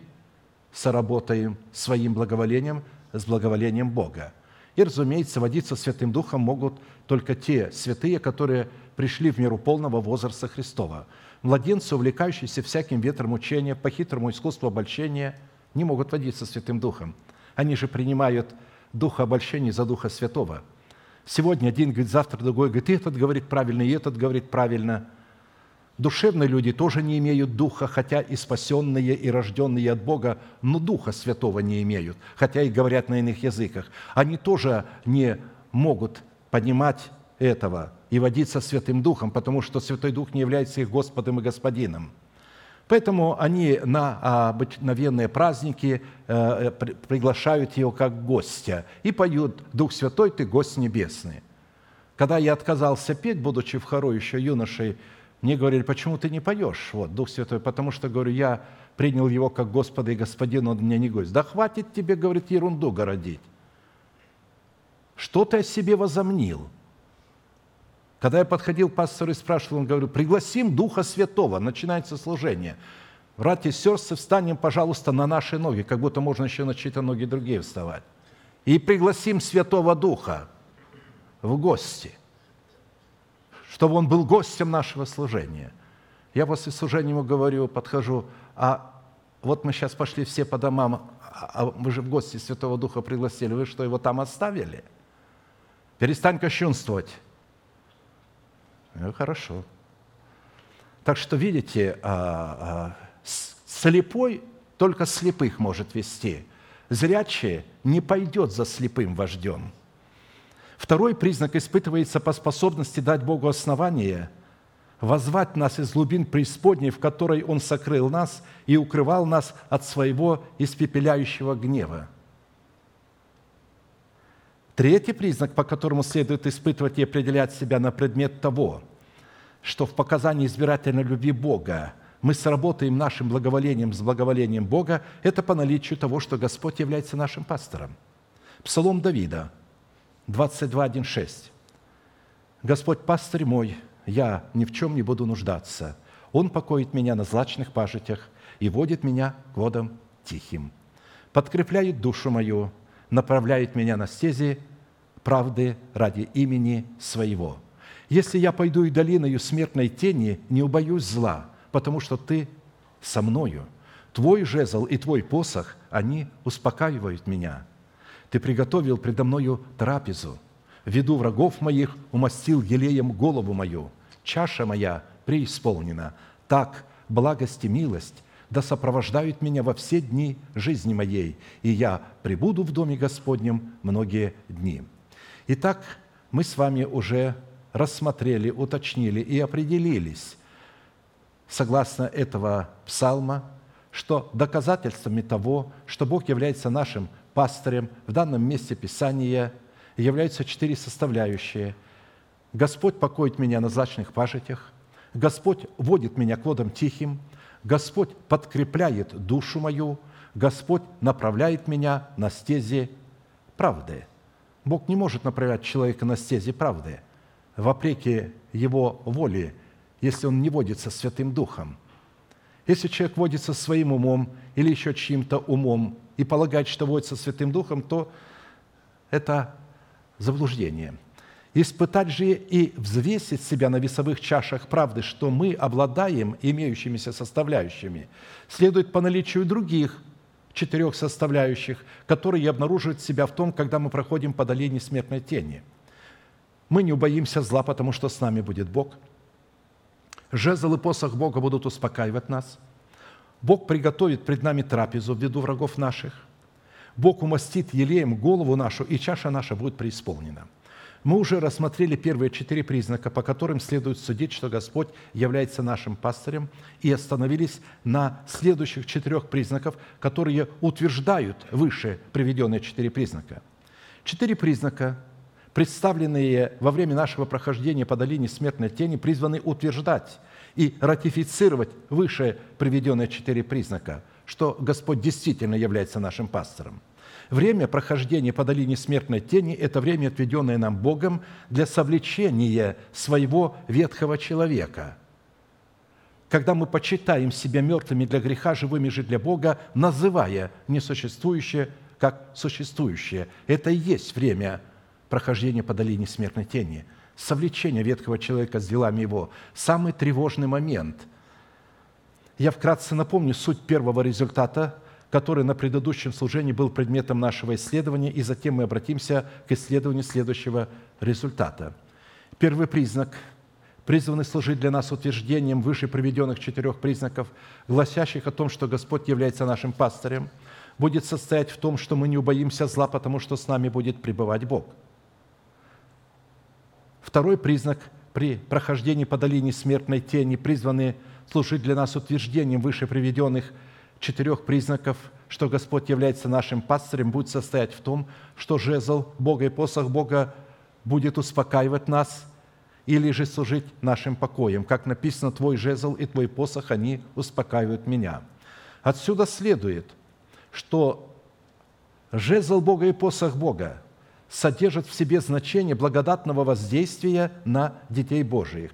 соработаем своим благоволением с благоволением Бога. И, разумеется, водиться Святым Духом могут только те святые, которые пришли в меру полного возраста Христова. Младенцы, увлекающиеся всяким ветром учения, по хитрому искусству обольщения, не могут водиться Святым Духом. Они же принимают Духа обольщения за Духа Святого. Сегодня один говорит, завтра другой говорит, и этот говорит правильно, и этот говорит правильно – Душевные люди тоже не имеют Духа, хотя и спасенные, и рожденные от Бога, но Духа Святого не имеют, хотя и говорят на иных языках. Они тоже не могут понимать этого и водиться Святым Духом, потому что Святой Дух не является их Господом и Господином. Поэтому они на обыкновенные праздники э, приглашают его как гостя и поют «Дух Святой, ты гость небесный». Когда я отказался петь, будучи в хору еще юношей, мне говорили, почему ты не поешь, вот, Дух Святой, потому что, говорю, я принял его как Господа и Господина, он мне не гость. Да хватит тебе, говорит, ерунду городить. Что ты о себе возомнил? Когда я подходил к пастору и спрашивал, он говорил, пригласим Духа Святого, начинается служение. Братья и сестры, встанем, пожалуйста, на наши ноги, как будто можно еще на чьи-то ноги другие вставать. И пригласим Святого Духа в гости – чтобы он был гостем нашего служения. Я после служения ему говорю, подхожу, а вот мы сейчас пошли все по домам, а вы же в гости Святого Духа пригласили, вы что, его там оставили? Перестань кощунствовать. Ну, хорошо. Так что, видите, а, а, слепой только слепых может вести. Зрячий не пойдет за слепым вождем – Второй признак испытывается по способности дать Богу основание, возвать нас из глубин преисподней, в которой Он сокрыл нас и укрывал нас от своего испепеляющего гнева. Третий признак, по которому следует испытывать и определять себя на предмет того, что в показании избирательной любви Бога мы сработаем нашим благоволением с благоволением Бога, это по наличию того, что Господь является нашим пастором. Псалом Давида – 22.1.6. «Господь пастырь мой, я ни в чем не буду нуждаться. Он покоит меня на злачных пажитях и водит меня к водам тихим. Подкрепляет душу мою, направляет меня на стези правды ради имени Своего. Если я пойду и долиною смертной тени, не убоюсь зла, потому что Ты со мною – Твой жезл и Твой посох, они успокаивают меня. Ты приготовил предо мною трапезу, виду врагов моих умастил елеем голову мою. Чаша моя преисполнена. Так благость и милость да сопровождают меня во все дни жизни моей, и я пребуду в Доме Господнем многие дни». Итак, мы с вами уже рассмотрели, уточнили и определились, согласно этого псалма, что доказательствами того, что Бог является нашим пастырем, в данном месте Писания являются четыре составляющие. Господь покоит меня на злачных пажитях, Господь водит меня к водам тихим, Господь подкрепляет душу мою, Господь направляет меня на стези правды. Бог не может направлять человека на стези правды, вопреки его воле, если он не водится Святым Духом. Если человек водится своим умом или еще чьим-то умом и полагает, что водится Святым Духом, то это заблуждение – Испытать же и взвесить себя на весовых чашах правды, что мы обладаем имеющимися составляющими, следует по наличию других четырех составляющих, которые обнаруживают себя в том, когда мы проходим по долине смертной тени. Мы не убоимся зла, потому что с нами будет Бог. Жезл и посох Бога будут успокаивать нас. Бог приготовит пред нами трапезу в виду врагов наших. Бог умастит елеем голову нашу, и чаша наша будет преисполнена – мы уже рассмотрели первые четыре признака, по которым следует судить, что Господь является нашим пастырем, и остановились на следующих четырех признаков, которые утверждают выше приведенные четыре признака. Четыре признака, представленные во время нашего прохождения по долине смертной тени, призваны утверждать и ратифицировать выше приведенные четыре признака, что Господь действительно является нашим пастором – Время прохождения по долине смертной тени – это время, отведенное нам Богом для совлечения своего ветхого человека. Когда мы почитаем себя мертвыми для греха, живыми же для Бога, называя несуществующее как существующее. Это и есть время прохождения по долине смертной тени, совлечение ветхого человека с делами его. Самый тревожный момент. Я вкратце напомню суть первого результата – который на предыдущем служении был предметом нашего исследования, и затем мы обратимся к исследованию следующего результата. Первый признак, призванный служить для нас утверждением выше приведенных четырех признаков, гласящих о том, что Господь является нашим пастырем, будет состоять в том, что мы не убоимся зла, потому что с нами будет пребывать Бог. Второй признак при прохождении по долине смертной тени, призванный служить для нас утверждением выше приведенных четырех признаков, что Господь является нашим пастырем, будет состоять в том, что жезл Бога и посох Бога будет успокаивать нас или же служить нашим покоем. Как написано, «Твой жезл и твой посох, они успокаивают меня». Отсюда следует, что жезл Бога и посох Бога содержат в себе значение благодатного воздействия на детей Божиих.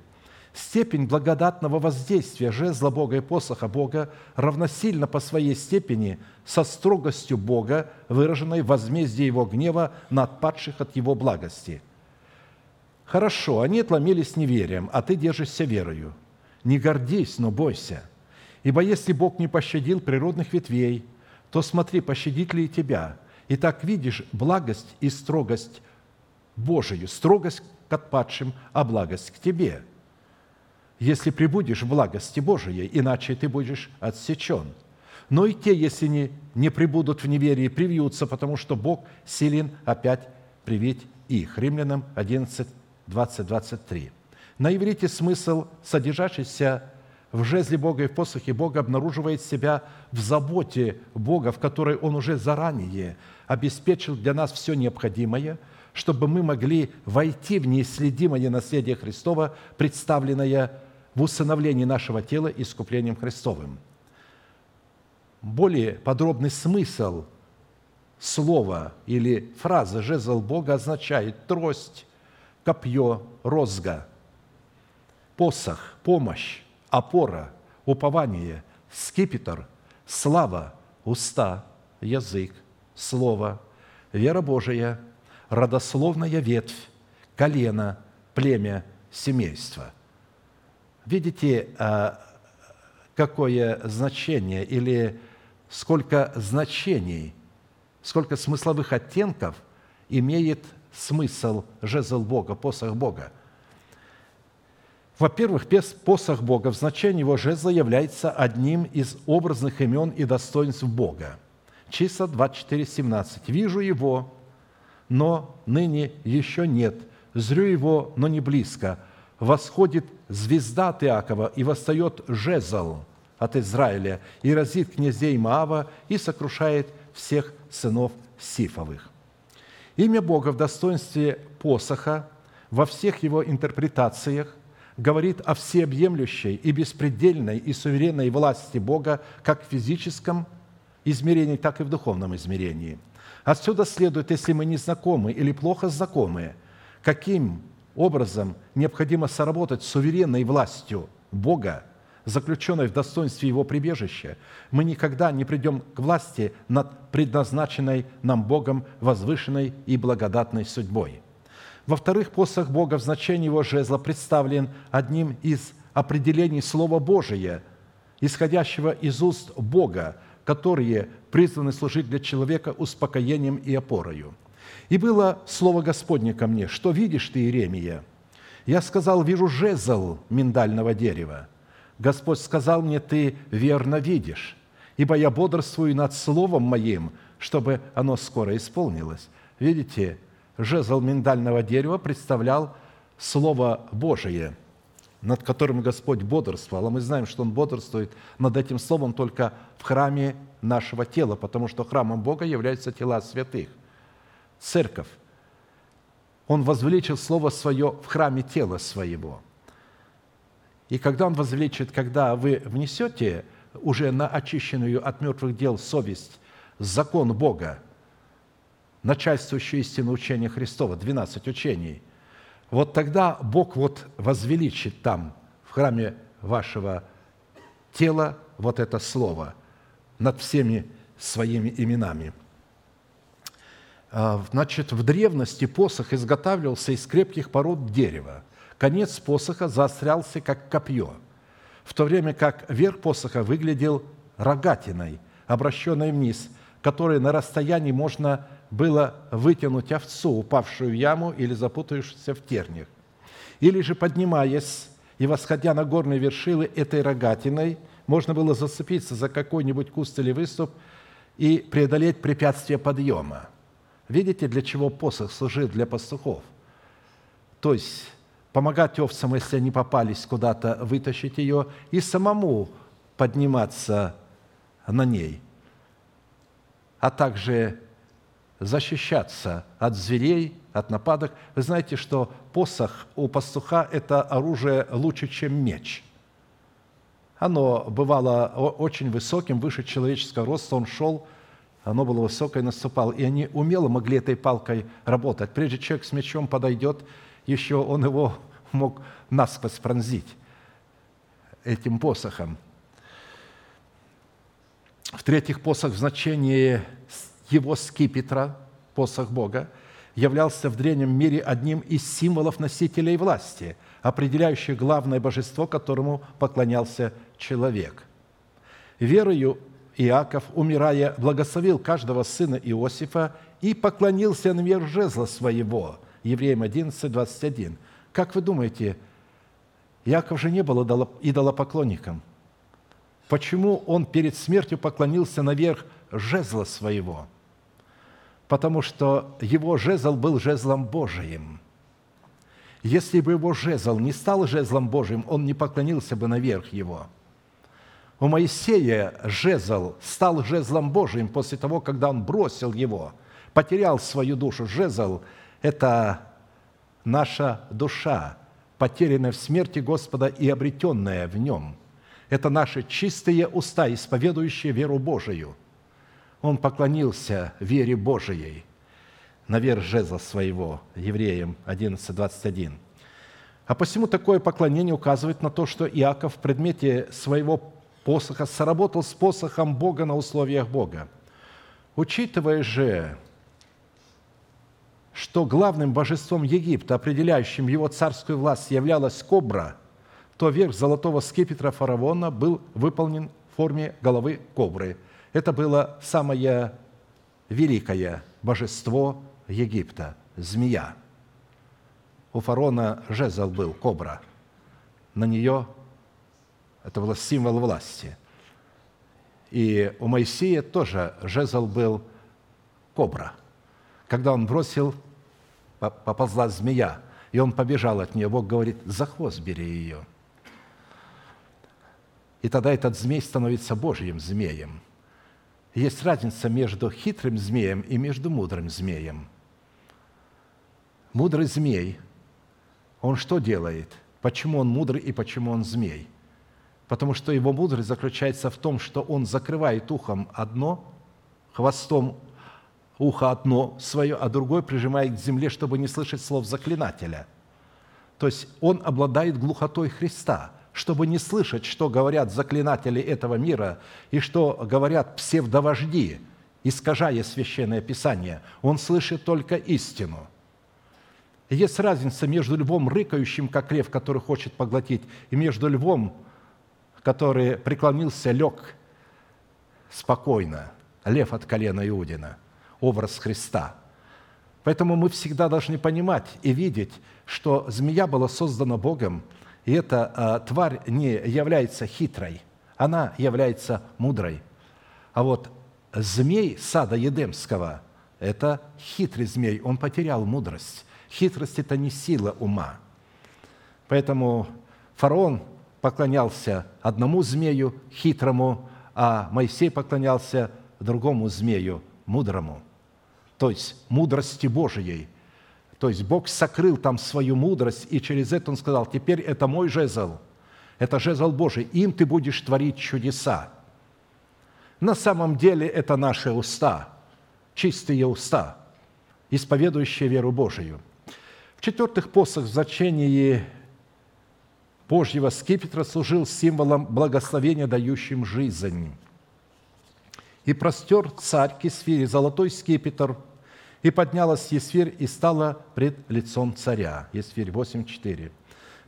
Степень благодатного воздействия жезла Бога и посоха Бога равносильно по своей степени со строгостью Бога, выраженной в возмездии Его гнева на отпадших от Его благости. Хорошо, они отломились неверием, а ты держишься верою. Не гордись, но бойся. Ибо если Бог не пощадил природных ветвей, то смотри, пощадит ли и тебя. И так видишь благость и строгость Божию, строгость к отпадшим, а благость к тебе – если прибудешь в благости Божией, иначе ты будешь отсечен. Но и те, если не, не прибудут в неверии, привьются, потому что Бог силен опять привить их. Римлянам 11, 20, 23. На иврите смысл, содержащийся в жезле Бога и в посохе Бога, обнаруживает себя в заботе Бога, в которой Он уже заранее обеспечил для нас все необходимое, чтобы мы могли войти в неисследимое наследие Христова, представленное в усыновлении нашего тела искуплением Христовым. Более подробный смысл слова или фразы «жезл Бога» означает трость, копье, розга, посох, помощь, опора, упование, скипетр, слава, уста, язык, слово, вера Божия, родословная ветвь, колено, племя, семейство – Видите, а, какое значение или сколько значений, сколько смысловых оттенков имеет смысл жезл Бога, посох Бога. Во-первых, посох Бога в значении его жезла является одним из образных имен и достоинств Бога. Числа 24, 17. «Вижу его, но ныне еще нет. Зрю его, но не близко. Восходит звезда от Иакова, и восстает жезл от Израиля, и разит князей Маава, и сокрушает всех сынов Сифовых». Имя Бога в достоинстве посоха во всех его интерпретациях говорит о всеобъемлющей и беспредельной и суверенной власти Бога как в физическом измерении, так и в духовном измерении. Отсюда следует, если мы не знакомы или плохо знакомы, каким образом необходимо соработать с суверенной властью Бога, заключенной в достоинстве Его прибежища, мы никогда не придем к власти над предназначенной нам Богом возвышенной и благодатной судьбой. Во-вторых, посох Бога в значении Его жезла представлен одним из определений Слова Божия, исходящего из уст Бога, которые призваны служить для человека успокоением и опорою. «И было слово Господне ко мне, что видишь ты, Иеремия?» Я сказал, вижу жезл миндального дерева. Господь сказал мне, ты верно видишь, ибо я бодрствую над словом моим, чтобы оно скоро исполнилось. Видите, жезл миндального дерева представлял Слово Божие, над которым Господь бодрствовал. А мы знаем, что Он бодрствует над этим Словом только в храме нашего тела, потому что храмом Бога являются тела святых. Церковь. Он возвеличил Слово Свое в храме тела Своего. И когда Он возвеличит, когда вы внесете уже на очищенную от мертвых дел совесть закон Бога, начальствующую истину учения Христова, 12 учений, вот тогда Бог вот возвеличит там, в храме вашего тела, вот это слово над всеми своими именами. А, значит, в древности посох изготавливался из крепких пород дерева. Конец посоха заострялся, как копье, в то время как верх посоха выглядел рогатиной, обращенной вниз, которой на расстоянии можно было вытянуть овцу, упавшую в яму или запутавшуюся в терниях. Или же, поднимаясь и восходя на горные вершины этой рогатиной, можно было зацепиться за какой-нибудь куст или выступ и преодолеть препятствие подъема. Видите, для чего посох служит для пастухов? То есть помогать овцам, если они попались куда-то, вытащить ее и самому подниматься на ней, а также защищаться от зверей, от нападок. Вы знаете, что посох у пастуха – это оружие лучше, чем меч. Оно бывало очень высоким, выше человеческого роста. Он шел, оно было высокое, наступал. И они умело могли этой палкой работать. Прежде человек с мечом подойдет, еще он его мог насквозь пронзить этим посохом. В-третьих, посох в значении его скипетра, посох Бога, являлся в древнем мире одним из символов носителей власти, определяющих главное божество, которому поклонялся человек. Верою Иаков, умирая, благословил каждого сына Иосифа и поклонился на мир жезла своего. Евреям 11, 21. Как вы думаете, Иаков же не был идолопоклонником. Почему он перед смертью поклонился наверх жезла своего – потому что его жезл был жезлом Божиим. Если бы его жезл не стал жезлом Божиим, он не поклонился бы наверх его. У Моисея жезл стал жезлом Божиим после того, когда он бросил его, потерял свою душу. Жезл – это наша душа, потерянная в смерти Господа и обретенная в Нем. Это наши чистые уста, исповедующие веру Божию – он поклонился вере Божией наверх жезла своего, Евреям 11.21. А посему такое поклонение указывает на то, что Иаков в предмете своего посоха сработал с посохом Бога на условиях Бога. Учитывая же, что главным божеством Египта, определяющим его царскую власть, являлась кобра, то верх золотого скипетра фараона был выполнен в форме головы кобры – Это было самое великое божество Египта – змея. У фараона жезл был, кобра. На нее это был символ власти. И у Моисея тоже жезл был кобра. Когда он бросил, поползла змея, и он побежал от нее. Бог говорит, за хвост бери ее. И тогда этот змей становится Божьим змеем. Есть разница между хитрым змеем и между мудрым змеем. Мудрый змей, он что делает? Почему он мудрый и почему он змей? Потому что его мудрость заключается в том, что он закрывает ухом одно, хвостом ухо одно свое, а другое прижимает к земле, чтобы не слышать слов заклинателя. То есть он обладает глухотой Христа, чтобы не слышать, что говорят заклинатели этого мира и что говорят псевдовожди, искажая священное писание. Он слышит только истину. есть разница между львом, рыкающим, как лев, который хочет поглотить, и между львом, который преклонился, лег спокойно, лев от колена Иудина – образ Христа. Поэтому мы всегда должны понимать и видеть, что змея была создана Богом, и эта а, тварь не является хитрой, она является мудрой. А вот змей сада Едемского – это хитрый змей, он потерял мудрость. Хитрость – это не сила ума. Поэтому фараон поклонялся одному змею, хитрому, а Моисей поклонялся другому змею, мудрому – то есть мудрости Божией. То есть Бог сокрыл там свою мудрость, и через это Он сказал, теперь это мой жезл, это жезл Божий, им ты будешь творить чудеса. На самом деле это наши уста, чистые уста, исповедующие веру Божию. В-четвертых, посох в значении Божьего скипетра служил символом благословения, дающим жизнь. И простер царь к Есфире золотой скипетр, и поднялась Есфирь и стала пред лицом царя. Есфирь 8.4.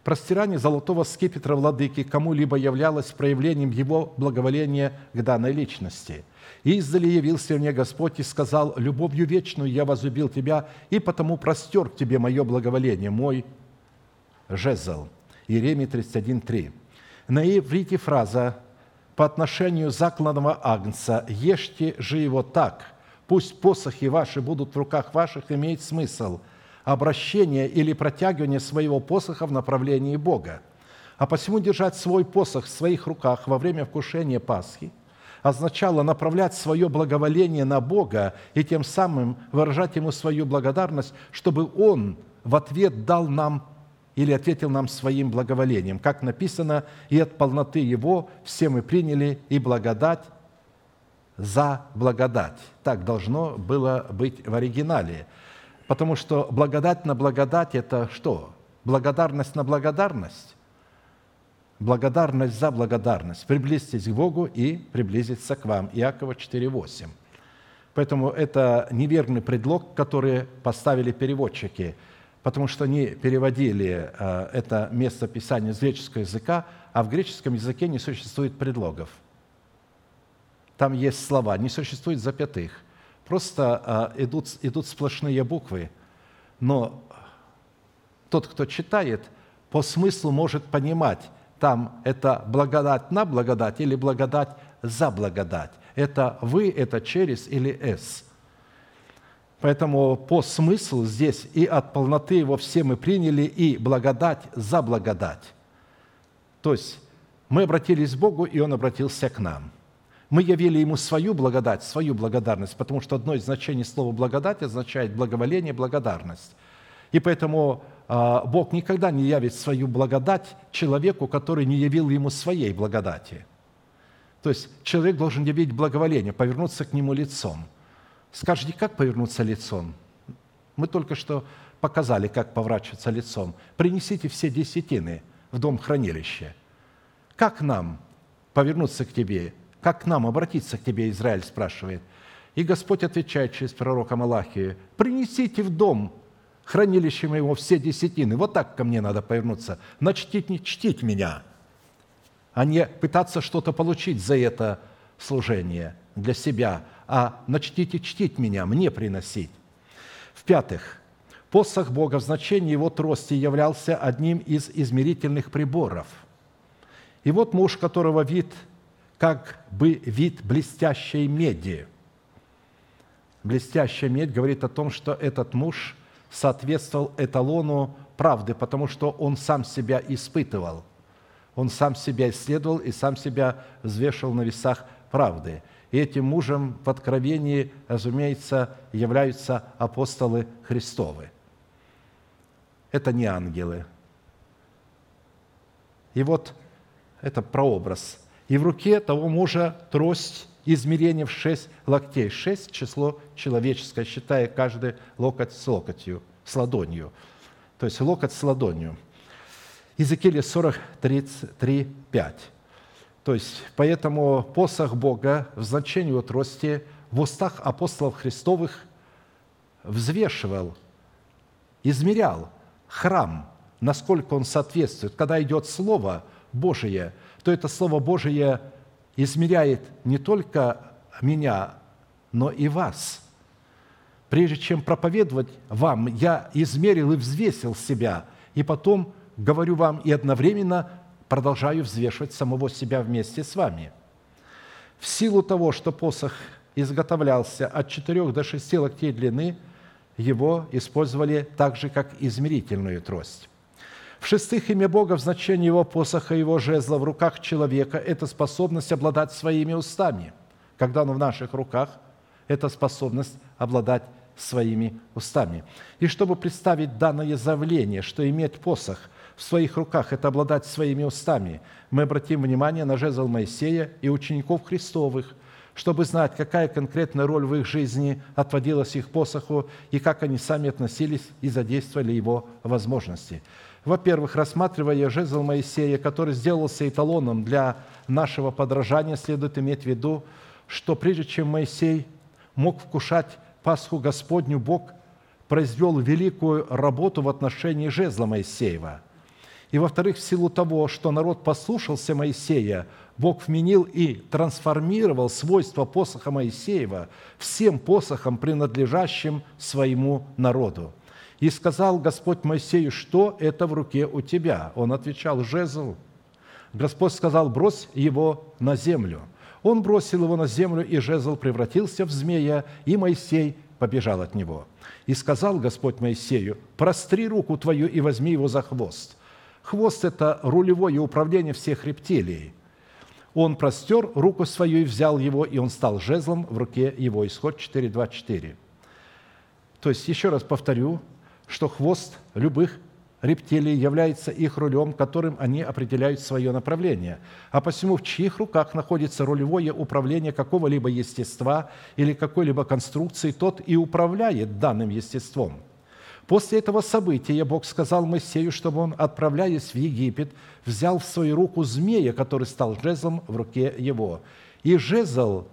Простирание золотого скипетра владыки кому-либо являлось проявлением его благоволения к данной личности. И издали явился мне Господь и сказал, «Любовью вечную я возлюбил тебя, и потому простер к тебе мое благоволение, мой жезл». Иеремия 31.3. На иврите фраза по отношению закланного агнца, ешьте же его так, пусть посохи ваши будут в руках ваших, имеет смысл обращение или протягивание своего посоха в направлении Бога. А посему держать свой посох в своих руках во время вкушения Пасхи означало направлять свое благоволение на Бога и тем самым выражать Ему свою благодарность, чтобы Он в ответ дал нам или ответил нам своим благоволением. Как написано, и от полноты Его все мы приняли и благодать за благодать. Так должно было быть в оригинале. Потому что благодать на благодать – это что? Благодарность на благодарность? Благодарность за благодарность. Приблизьтесь к Богу и приблизиться к вам. Иакова 4,8. Поэтому это неверный предлог, который поставили переводчики – потому что они переводили э, это место Писания с греческого языка, а в греческом языке не существует предлогов. Там есть слова, не существует запятых. Просто э, идут, идут сплошные буквы, но тот, кто читает, по смыслу может понимать, там это благодать на благодать или благодать за благодать. Это вы, это через или «с». Поэтому по смыслу здесь и от полноты его все мы приняли, и благодать за благодать. То есть мы обратились к Богу, и Он обратился к нам. Мы явили Ему свою благодать, свою благодарность, потому что одно из значений слова «благодать» означает благоволение, благодарность. И поэтому а, Бог никогда не явит свою благодать человеку, который не явил ему своей благодати. То есть человек должен явить благоволение, повернуться к нему лицом – Скажите, как повернуться лицом? Мы только что показали, как поворачиваться лицом. Принесите все десятины в дом хранилища. Как нам повернуться к тебе? Как нам обратиться к тебе, Израиль спрашивает. И Господь отвечает через пророка Малахию, принесите в дом хранилище моего все десятины. Вот так ко мне надо повернуться. Начтить, не чтить меня, а не пытаться что-то получить за это служение – для себя, а начните чтить меня, мне приносить. В-пятых, посох Бога в значении его трости являлся одним из измерительных приборов. И вот муж, которого вид как бы вид блестящей меди. Блестящая медь говорит о том, что этот муж соответствовал эталону правды, потому что он сам себя испытывал. Он сам себя исследовал и сам себя взвешивал на весах правды. И этим мужем в Откровении, разумеется, являются апостолы Христовы. Это не ангелы. И вот это прообраз. И в руке того мужа трость измерение в шесть локтей. Шесть – число человеческое, считая каждый локоть с локотью, с ладонью. То есть локоть с ладонью. Иезекииля 40, 33, 5. То есть, поэтому посох Бога в значении вот росте в устах апостолов Христовых взвешивал, измерял храм, насколько он соответствует. Когда идет Слово Божие, то это Слово Божие измеряет не только меня, но и вас. Прежде чем проповедовать вам, я измерил и взвесил себя, и потом говорю вам и одновременно продолжаю взвешивать самого себя вместе с вами. В силу того, что посох изготовлялся от 4 до 6 локтей длины, его использовали так же, как измерительную трость. В-шестых, имя Бога в значении его посоха, его жезла в руках человека – это способность обладать своими устами. Когда оно в наших руках, это способность обладать своими устами. И чтобы представить данное заявление, что иметь посох – в своих руках – это обладать своими устами. Мы обратим внимание на жезл Моисея и учеников Христовых, чтобы знать, какая конкретная роль в их жизни отводилась их посоху и как они сами относились и задействовали его возможности. Во-первых, рассматривая жезл Моисея, который сделался эталоном для нашего подражания, следует иметь в виду, что прежде чем Моисей мог вкушать Пасху Господню, Бог произвел великую работу в отношении жезла Моисеева – и, во-вторых, в силу того, что народ послушался Моисея, Бог вменил и трансформировал свойства посоха Моисеева всем посохам, принадлежащим своему народу. И сказал Господь Моисею, что это в руке у тебя? Он отвечал, жезл. Господь сказал, брось его на землю. Он бросил его на землю, и жезл превратился в змея, и Моисей побежал от него. И сказал Господь Моисею, простри руку твою и возьми его за хвост. Хвост – это рулевое управление всех рептилий. Он простер руку свою и взял его, и он стал жезлом в руке его. Исход 4.24. То есть, еще раз повторю, что хвост любых рептилий является их рулем, которым они определяют свое направление. А посему в чьих руках находится рулевое управление какого-либо естества или какой-либо конструкции, тот и управляет данным естеством – После этого события Бог сказал Моисею, чтобы он, отправляясь в Египет, взял в свою руку змея, который стал жезлом в руке его. «И жезл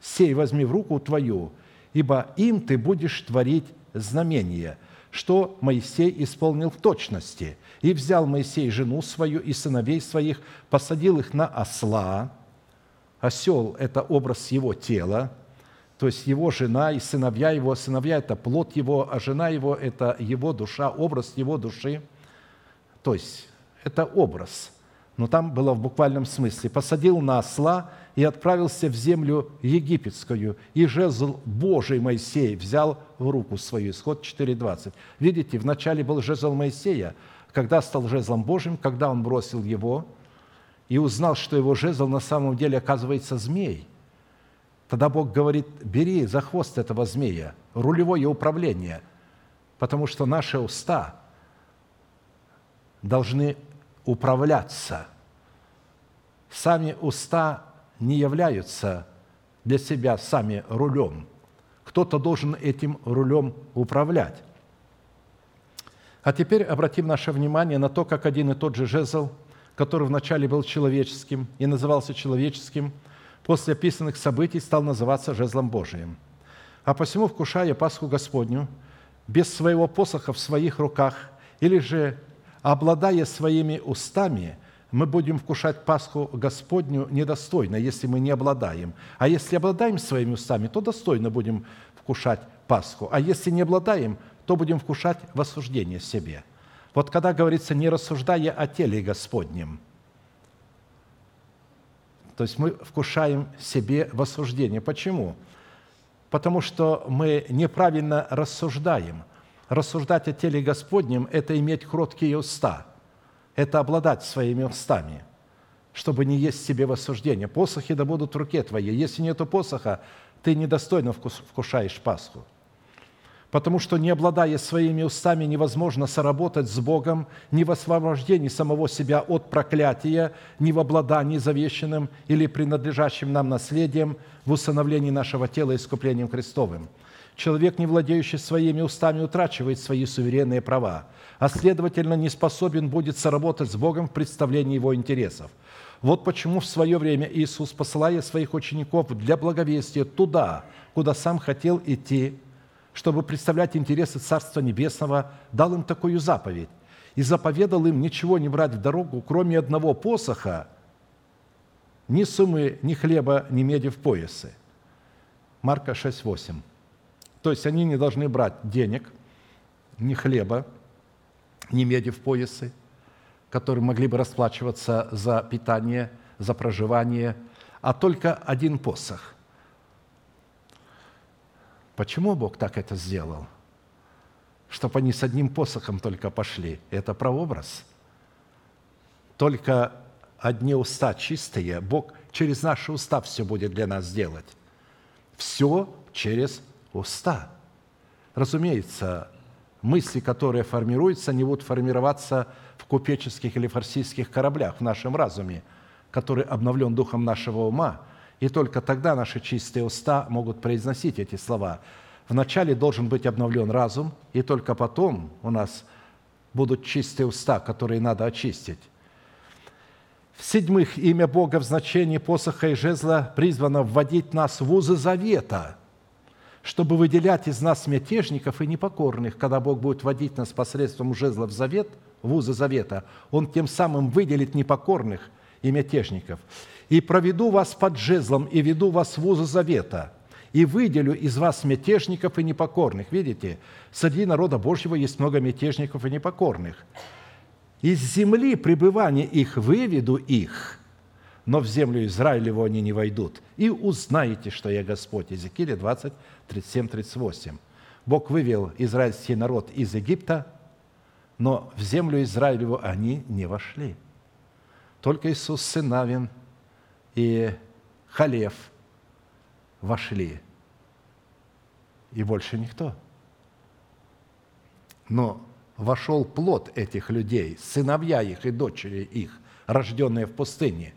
сей возьми в руку твою, ибо им ты будешь творить знамение» что Моисей исполнил в точности. И взял Моисей жену свою и сыновей своих, посадил их на осла. Осел – это образ его тела, то есть его жена и сыновья его, сыновья – это плод его, а жена его – это его душа, образ его души. То есть это образ, но там было в буквальном смысле. «Посадил на осла и отправился в землю египетскую, и жезл Божий Моисей взял в руку свою». Исход 4.20. Видите, вначале был жезл Моисея, когда стал жезлом Божьим, когда он бросил его и узнал, что его жезл на самом деле оказывается змей – Тогда Бог говорит, бери за хвост этого змея, рулевое управление, потому что наши уста должны управляться. Сами уста не являются для себя сами рулем. Кто-то должен этим рулем управлять. А теперь обратим наше внимание на то, как один и тот же жезл, который вначале был человеческим и назывался человеческим – после описанных событий стал называться жезлом Божиим. А посему, вкушая Пасху Господню, без своего посоха в своих руках, или же, обладая своими устами, мы будем вкушать Пасху Господню недостойно, если мы не обладаем. А если обладаем своими устами, то достойно будем вкушать Пасху. А если не обладаем, то будем вкушать в осуждение себе. Вот когда говорится, не рассуждая о теле Господнем, то есть мы вкушаем себе в осуждение. Почему? Потому что мы неправильно рассуждаем. Рассуждать о теле Господнем – это иметь кроткие уста – это обладать своими устами, чтобы не есть себе в осуждение. Посохи да будут в руке твоей. Если нету посоха, ты недостойно вкушаешь Пасху. Потому что, не обладая своими устами, невозможно соработать с Богом ни в освобождении самого себя от проклятия, ни в обладании завещанным или принадлежащим нам наследием в усыновлении нашего тела искуплением Христовым. Человек, не владеющий своими устами, утрачивает свои суверенные права – а следовательно не способен будет соработать с Богом в представлении Его интересов. Вот почему в свое время Иисус, посылая своих учеников для благовестия туда, куда сам хотел идти, чтобы представлять интересы Царства Небесного, дал им такую заповедь и заповедал им ничего не брать в дорогу, кроме одного посоха, ни суммы, ни хлеба, ни меди в поясе. Марка 6:8. То есть они не должны брать денег, ни хлеба, не меди в поясы, которые могли бы расплачиваться за питание, за проживание, а только один посох. Почему Бог так это сделал? Чтобы они с одним посохом только пошли. Это прообраз. Только одни уста чистые, Бог через наши уста все будет для нас делать. Все через уста. Разумеется, мысли, которые формируются, не будут формироваться в купеческих или фарсийских кораблях в нашем разуме, который обновлен духом нашего ума, и только тогда наши чистые уста могут произносить эти слова. Вначале должен быть обновлен разум, и только потом у нас будут чистые уста, которые надо очистить. В-седьмых, имя Бога в значении посоха и жезла призвано вводить нас в узы завета – чтобы выделять из нас мятежников и непокорных, когда Бог будет водить нас посредством жезла в завет, в узы завета, Он тем самым выделит непокорных и мятежников. «И проведу вас под жезлом, и веду вас в узы завета, и выделю из вас мятежников и непокорных». Видите, среди народа Божьего есть много мятежников и непокорных. «Из земли пребывания их выведу их, но в землю Израилеву они не войдут. И узнаете, что я Господь». Иезекииля 20, 37, 38. Бог вывел израильский народ из Египта, но в землю Израилеву они не вошли. Только Иисус, сын и Халев вошли, и больше никто. Но вошел плод этих людей, сыновья их и дочери их, рожденные в пустыне,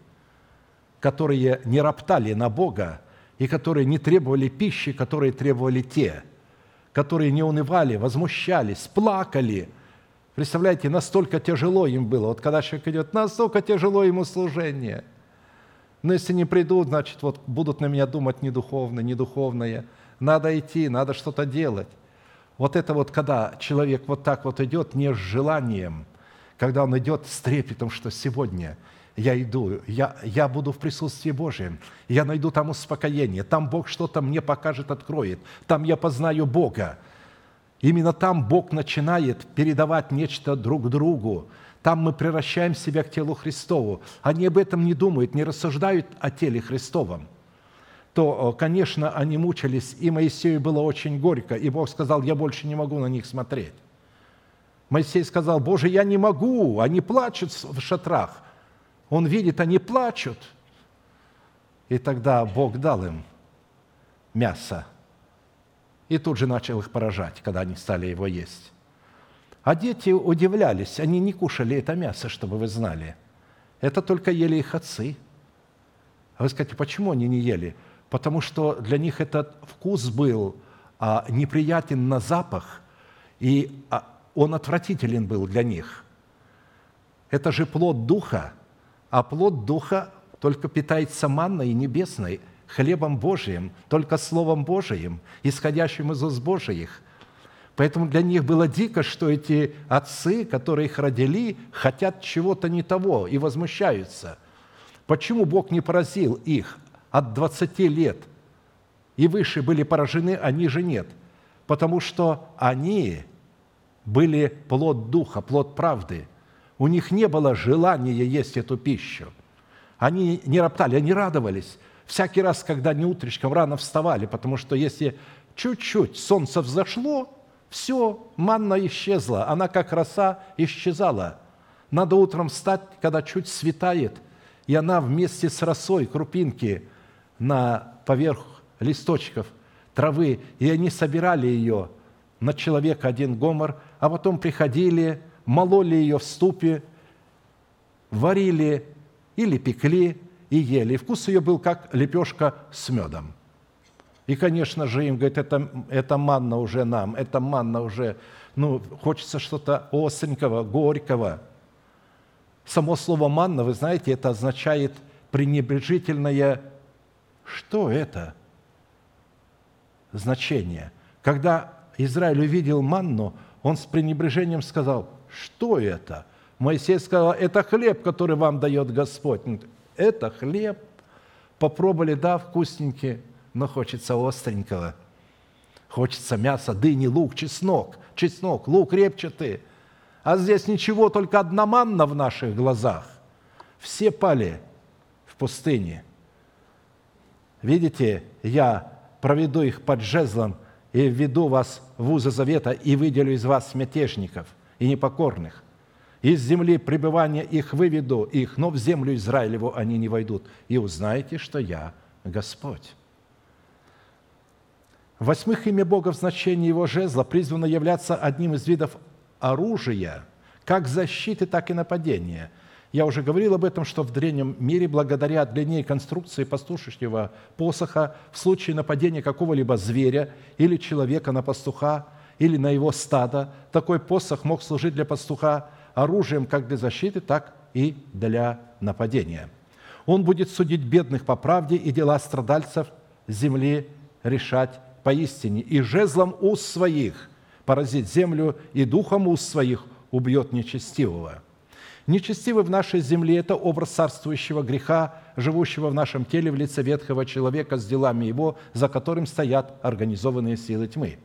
которые не роптали на Бога, и которые не требовали пищи, которые требовали те, которые не унывали, возмущались, плакали. Представляете, настолько тяжело им было. Вот когда человек идет, настолько тяжело ему служение. Но если не придут, значит, вот будут на меня думать не духовно, не духовное. Надо идти, надо что-то делать. Вот это вот, когда человек вот так вот идет, не с желанием, когда он идет с трепетом, что сегодня – я иду, я, я буду в присутствии Божьем, я найду там успокоение, там Бог что-то мне покажет, откроет, там я познаю Бога. Именно там Бог начинает передавать нечто друг другу, там мы превращаем себя к телу Христову. Они об этом не думают, не рассуждают о теле Христовом то, конечно, они мучились, и Моисею было очень горько, и Бог сказал, я больше не могу на них смотреть. Моисей сказал, Боже, я не могу, они плачут в шатрах, он видит, они плачут. И тогда Бог дал им мясо. И тут же начал их поражать, когда они стали его есть. А дети удивлялись, они не кушали это мясо, чтобы вы знали. Это только ели их отцы. А вы скажете, почему они не ели? Потому что для них этот вкус был а, неприятен на запах, и а, он отвратителен был для них. Это же плод Духа – а плод Духа только питается манной небесной, хлебом Божиим, только Словом Божиим, исходящим из уст Божиих. Поэтому для них было дико, что эти отцы, которые их родили, хотят чего-то не того и возмущаются. Почему Бог не поразил их от 20 лет и выше были поражены, а ниже нет? Потому что они были плод духа, плод правды. У них не было желания есть эту пищу. Они не роптали, они радовались. Всякий раз, когда они утречком рано вставали, потому что если чуть-чуть солнце взошло, все, манна исчезла, она как роса исчезала. Надо утром встать, когда чуть светает, и она вместе с росой, крупинки на поверх листочков травы, и они собирали ее на человека один гомор, а потом приходили, мололи ее в ступе, варили или пекли и ели. Вкус ее был как лепешка с медом – и, конечно же, им говорит, это, это манна уже нам, это манна уже, ну, хочется что-то остренького, горького. Само слово «манна», вы знаете, это означает пренебрежительное «что это?» значение. Когда Израиль увидел манну, он с пренебрежением сказал, что это? Моисей сказал, это хлеб, который вам дает Господь. Это хлеб. Попробовали, да, вкусненький но хочется остренького. Хочется мяса, дыни, лук, чеснок, чеснок, лук репчатый. А здесь ничего, только одна в наших глазах. Все пали в пустыне. Видите, я проведу их под жезлом и введу вас в узы завета и выделю из вас мятежников и непокорных. Из земли пребывания их выведу их, но в землю Израилеву они не войдут. И узнаете, что я Господь. Восьмых, имя Бога в значении его жезла призвано являться одним из видов оружия, как защиты, так и нападения. Я уже говорил об этом, что в древнем мире, благодаря длине конструкции пастушечьего посоха, в случае нападения какого-либо зверя или человека на пастуха или на его стадо, такой посох мог служить для пастуха оружием как для защиты, так и для нападения. Он будет судить бедных по правде и дела страдальцев земли решать поистине, и жезлом уст своих поразит землю, и духом уст своих убьет нечестивого». Нечестивый в нашей земле – это образ царствующего греха, живущего в нашем теле в лице ветхого человека с делами его, за которым стоят организованные силы тьмы.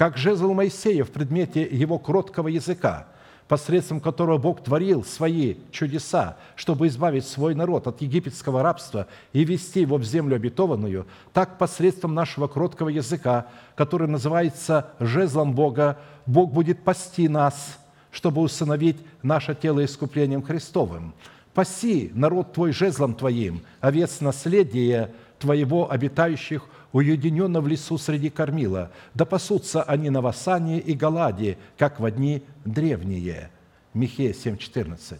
Как жезл Моисея в предмете его кроткого языка – посредством которого Бог творил свои чудеса, чтобы избавить свой народ от египетского рабства и вести его в землю обетованную, так посредством нашего кроткого языка, который называется жезлом Бога, Бог будет пасти нас, чтобы усыновить наше тело искуплением Христовым. Паси народ твой жезлом твоим, овец наследия твоего, обитающих уединенно в лесу среди кормила, да пасутся они на Васане и Галаде, как в дни древние». Михея 7,14.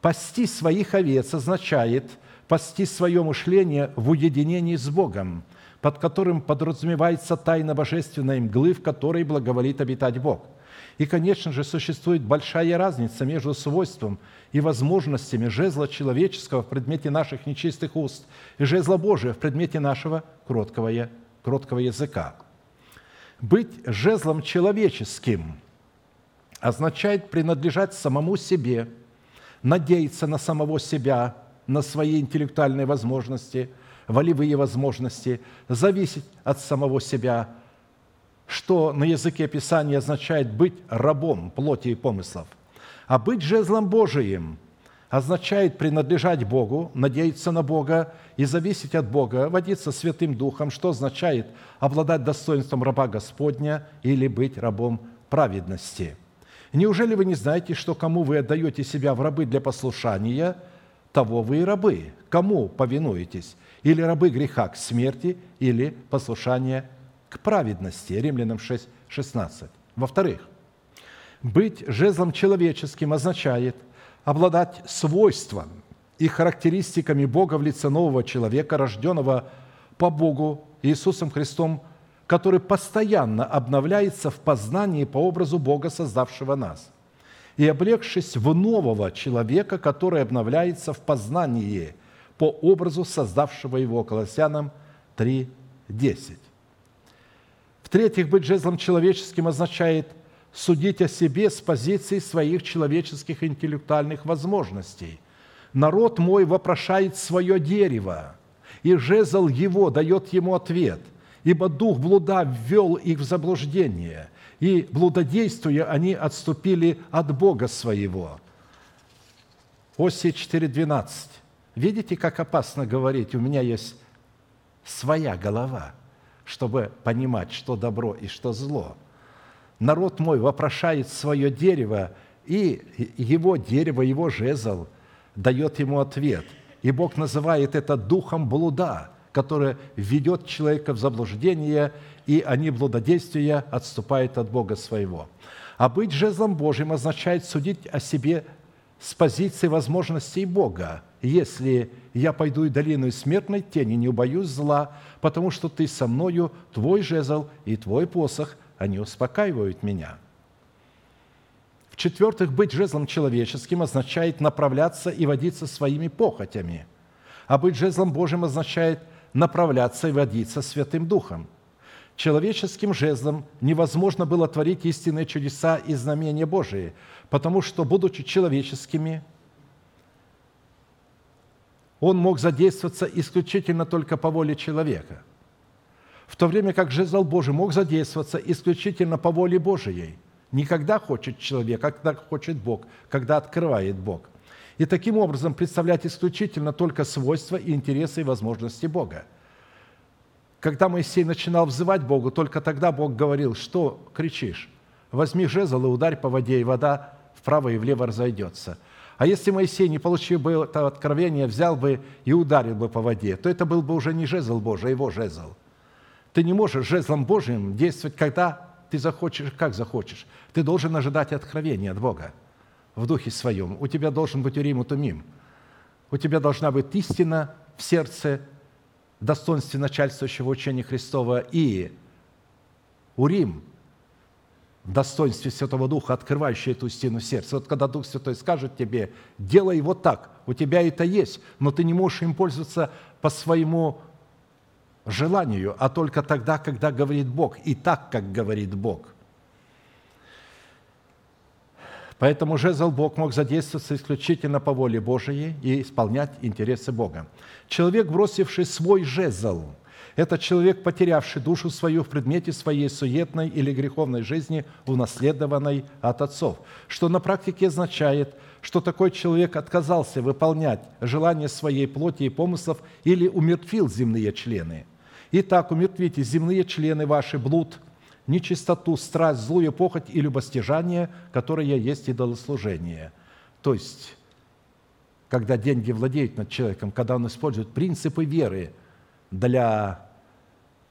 «Пасти своих овец» означает пасти свое мышление в уединении с Богом, под которым подразумевается тайна божественной мглы, в которой благоволит обитать Бог – и, конечно же, существует большая разница между свойством и возможностями жезла человеческого в предмете наших нечистых уст и жезла Божия в предмете нашего кроткого, кроткого языка. Быть жезлом человеческим означает принадлежать самому себе, надеяться на самого себя, на свои интеллектуальные возможности, волевые возможности, зависеть от самого себя – что на языке Писания означает быть рабом плоти и помыслов. А быть жезлом Божиим означает принадлежать Богу, надеяться на Бога и зависеть от Бога, водиться Святым Духом, что означает обладать достоинством раба Господня или быть рабом праведности. Неужели вы не знаете, что кому вы отдаете себя в рабы для послушания, того вы и рабы? Кому повинуетесь? Или рабы греха к смерти, или послушания к праведности. Римлянам 6, 16. Во-вторых, быть жезлом человеческим означает обладать свойством и характеристиками Бога в лице нового человека, рожденного по Богу Иисусом Христом, который постоянно обновляется в познании по образу Бога, создавшего нас, и облегшись в нового человека, который обновляется в познании по образу создавшего его, Колоссянам 3, 10. В-третьих, быть жезлом человеческим означает судить о себе с позиции своих человеческих интеллектуальных возможностей. Народ мой вопрошает свое дерево, и жезл его дает ему ответ, ибо дух блуда ввел их в заблуждение, и, блудодействуя, они отступили от Бога своего». Осия 4.12. Видите, как опасно говорить, у меня есть своя голова, чтобы понимать, что добро и что зло. Народ мой вопрошает свое дерево, и его дерево, его жезл дает ему ответ. И Бог называет это духом блуда, который ведет человека в заблуждение, и они, блудодействия, отступают от Бога своего. А быть жезлом Божьим означает судить о себе с позиции возможностей Бога. Если я пойду и долину смертной тени, не убоюсь зла, потому что ты со мною, твой жезл и твой посох, они успокаивают меня. В-четвертых, быть жезлом человеческим означает направляться и водиться своими похотями, а быть жезлом Божьим означает направляться и водиться Святым Духом – человеческим жезлом невозможно было творить истинные чудеса и знамения Божии, потому что, будучи человеческими, он мог задействоваться исключительно только по воле человека, в то время как жезл Божий мог задействоваться исключительно по воле Божией. Никогда хочет человек, а когда хочет Бог, когда открывает Бог. И таким образом представлять исключительно только свойства и интересы и возможности Бога – когда Моисей начинал взывать Богу, только тогда Бог говорил, что кричишь? Возьми жезл и ударь по воде, и вода вправо и влево разойдется. А если Моисей, не получив бы это откровение, взял бы и ударил бы по воде, то это был бы уже не жезл Божий, а его жезл. Ты не можешь жезлом Божьим действовать, когда ты захочешь, как захочешь. Ты должен ожидать откровения от Бога в духе своем. У тебя должен быть урим и тумим. У тебя должна быть истина в сердце достоинстве начальствующего учения Христова и Урим достоинстве Святого Духа, открывающий эту стену сердца. Вот когда Дух Святой скажет тебе, делай вот так, у тебя это есть, но ты не можешь им пользоваться по своему желанию, а только тогда, когда говорит Бог, и так, как говорит Бог – Поэтому жезл Бог мог задействоваться исключительно по воле Божией и исполнять интересы Бога. Человек, бросивший свой жезл, это человек, потерявший душу свою в предмете своей суетной или греховной жизни, унаследованной от отцов. Что на практике означает, что такой человек отказался выполнять желания своей плоти и помыслов или умертвил земные члены. Итак, умертвите земные члены ваши, блуд, нечистоту, страсть, злую похоть и любостяжание, которое есть идолослужение. То есть, когда деньги владеют над человеком, когда он использует принципы веры для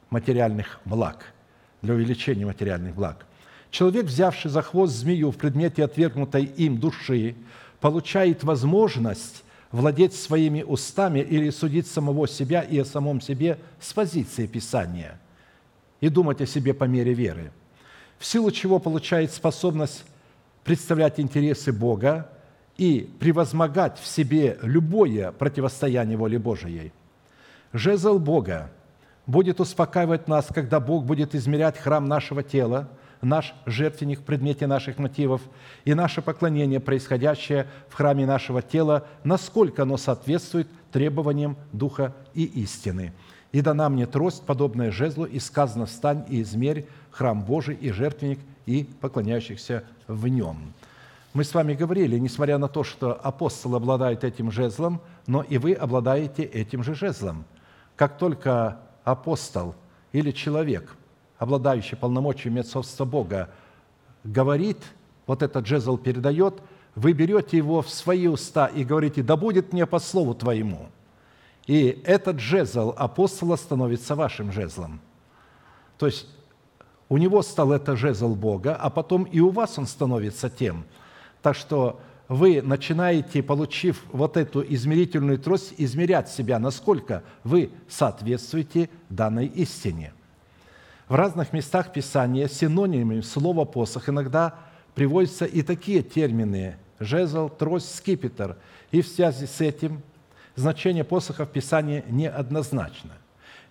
материальных благ, для увеличения материальных благ. Человек, взявший за хвост змею в предмете отвергнутой им души, получает возможность владеть своими устами или судить самого себя и о самом себе с позиции Писания – и думать о себе по мере веры, в силу чего получает способность представлять интересы Бога и превозмогать в себе любое противостояние воле Божией. Жезл Бога будет успокаивать нас, когда Бог будет измерять храм нашего тела, наш жертвенник в предмете наших мотивов и наше поклонение, происходящее в храме нашего тела, насколько оно соответствует требованиям Духа и истины – и дана мне трость, подобная жезлу, и сказано, встань и измерь храм Божий и жертвенник, и поклоняющихся в нем». Мы с вами говорили, несмотря на то, что апостол обладает этим жезлом, но и вы обладаете этим же жезлом. Как только апостол или человек, обладающий полномочиями отцовства Бога, говорит, вот этот жезл передает, вы берете его в свои уста и говорите, да будет мне по слову твоему – и этот жезл апостола становится вашим жезлом. То есть у него стал это жезл Бога, а потом и у вас он становится тем. Так что вы начинаете, получив вот эту измерительную трость, измерять себя, насколько вы соответствуете данной истине. В разных местах Писания синонимами слова «посох» иногда приводятся и такие термины – жезл, трость, скипетр. И в связи с этим – значение посоха в Писании неоднозначно.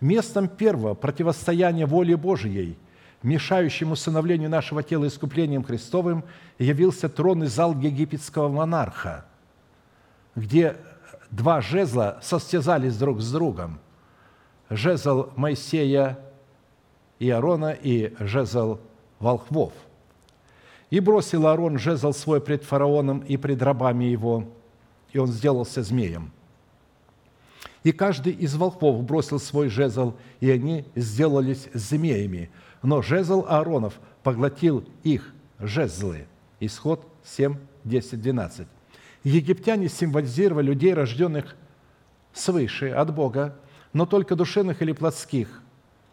Местом первого противостояния воле Божией мешающим усыновлению нашего тела искуплением Христовым, явился трон и зал египетского монарха, где два жезла состязались друг с другом. Жезл Моисея и Аарона и жезл волхвов. И бросил Аарон жезл свой пред фараоном и пред рабами его, и он сделался змеем. И каждый из волхвов бросил свой жезл, и они сделались змеями. Но жезл Ааронов поглотил их жезлы. Исход 7, 10, 12. Египтяне символизировали людей, рожденных свыше, от Бога, но только душевных или плотских,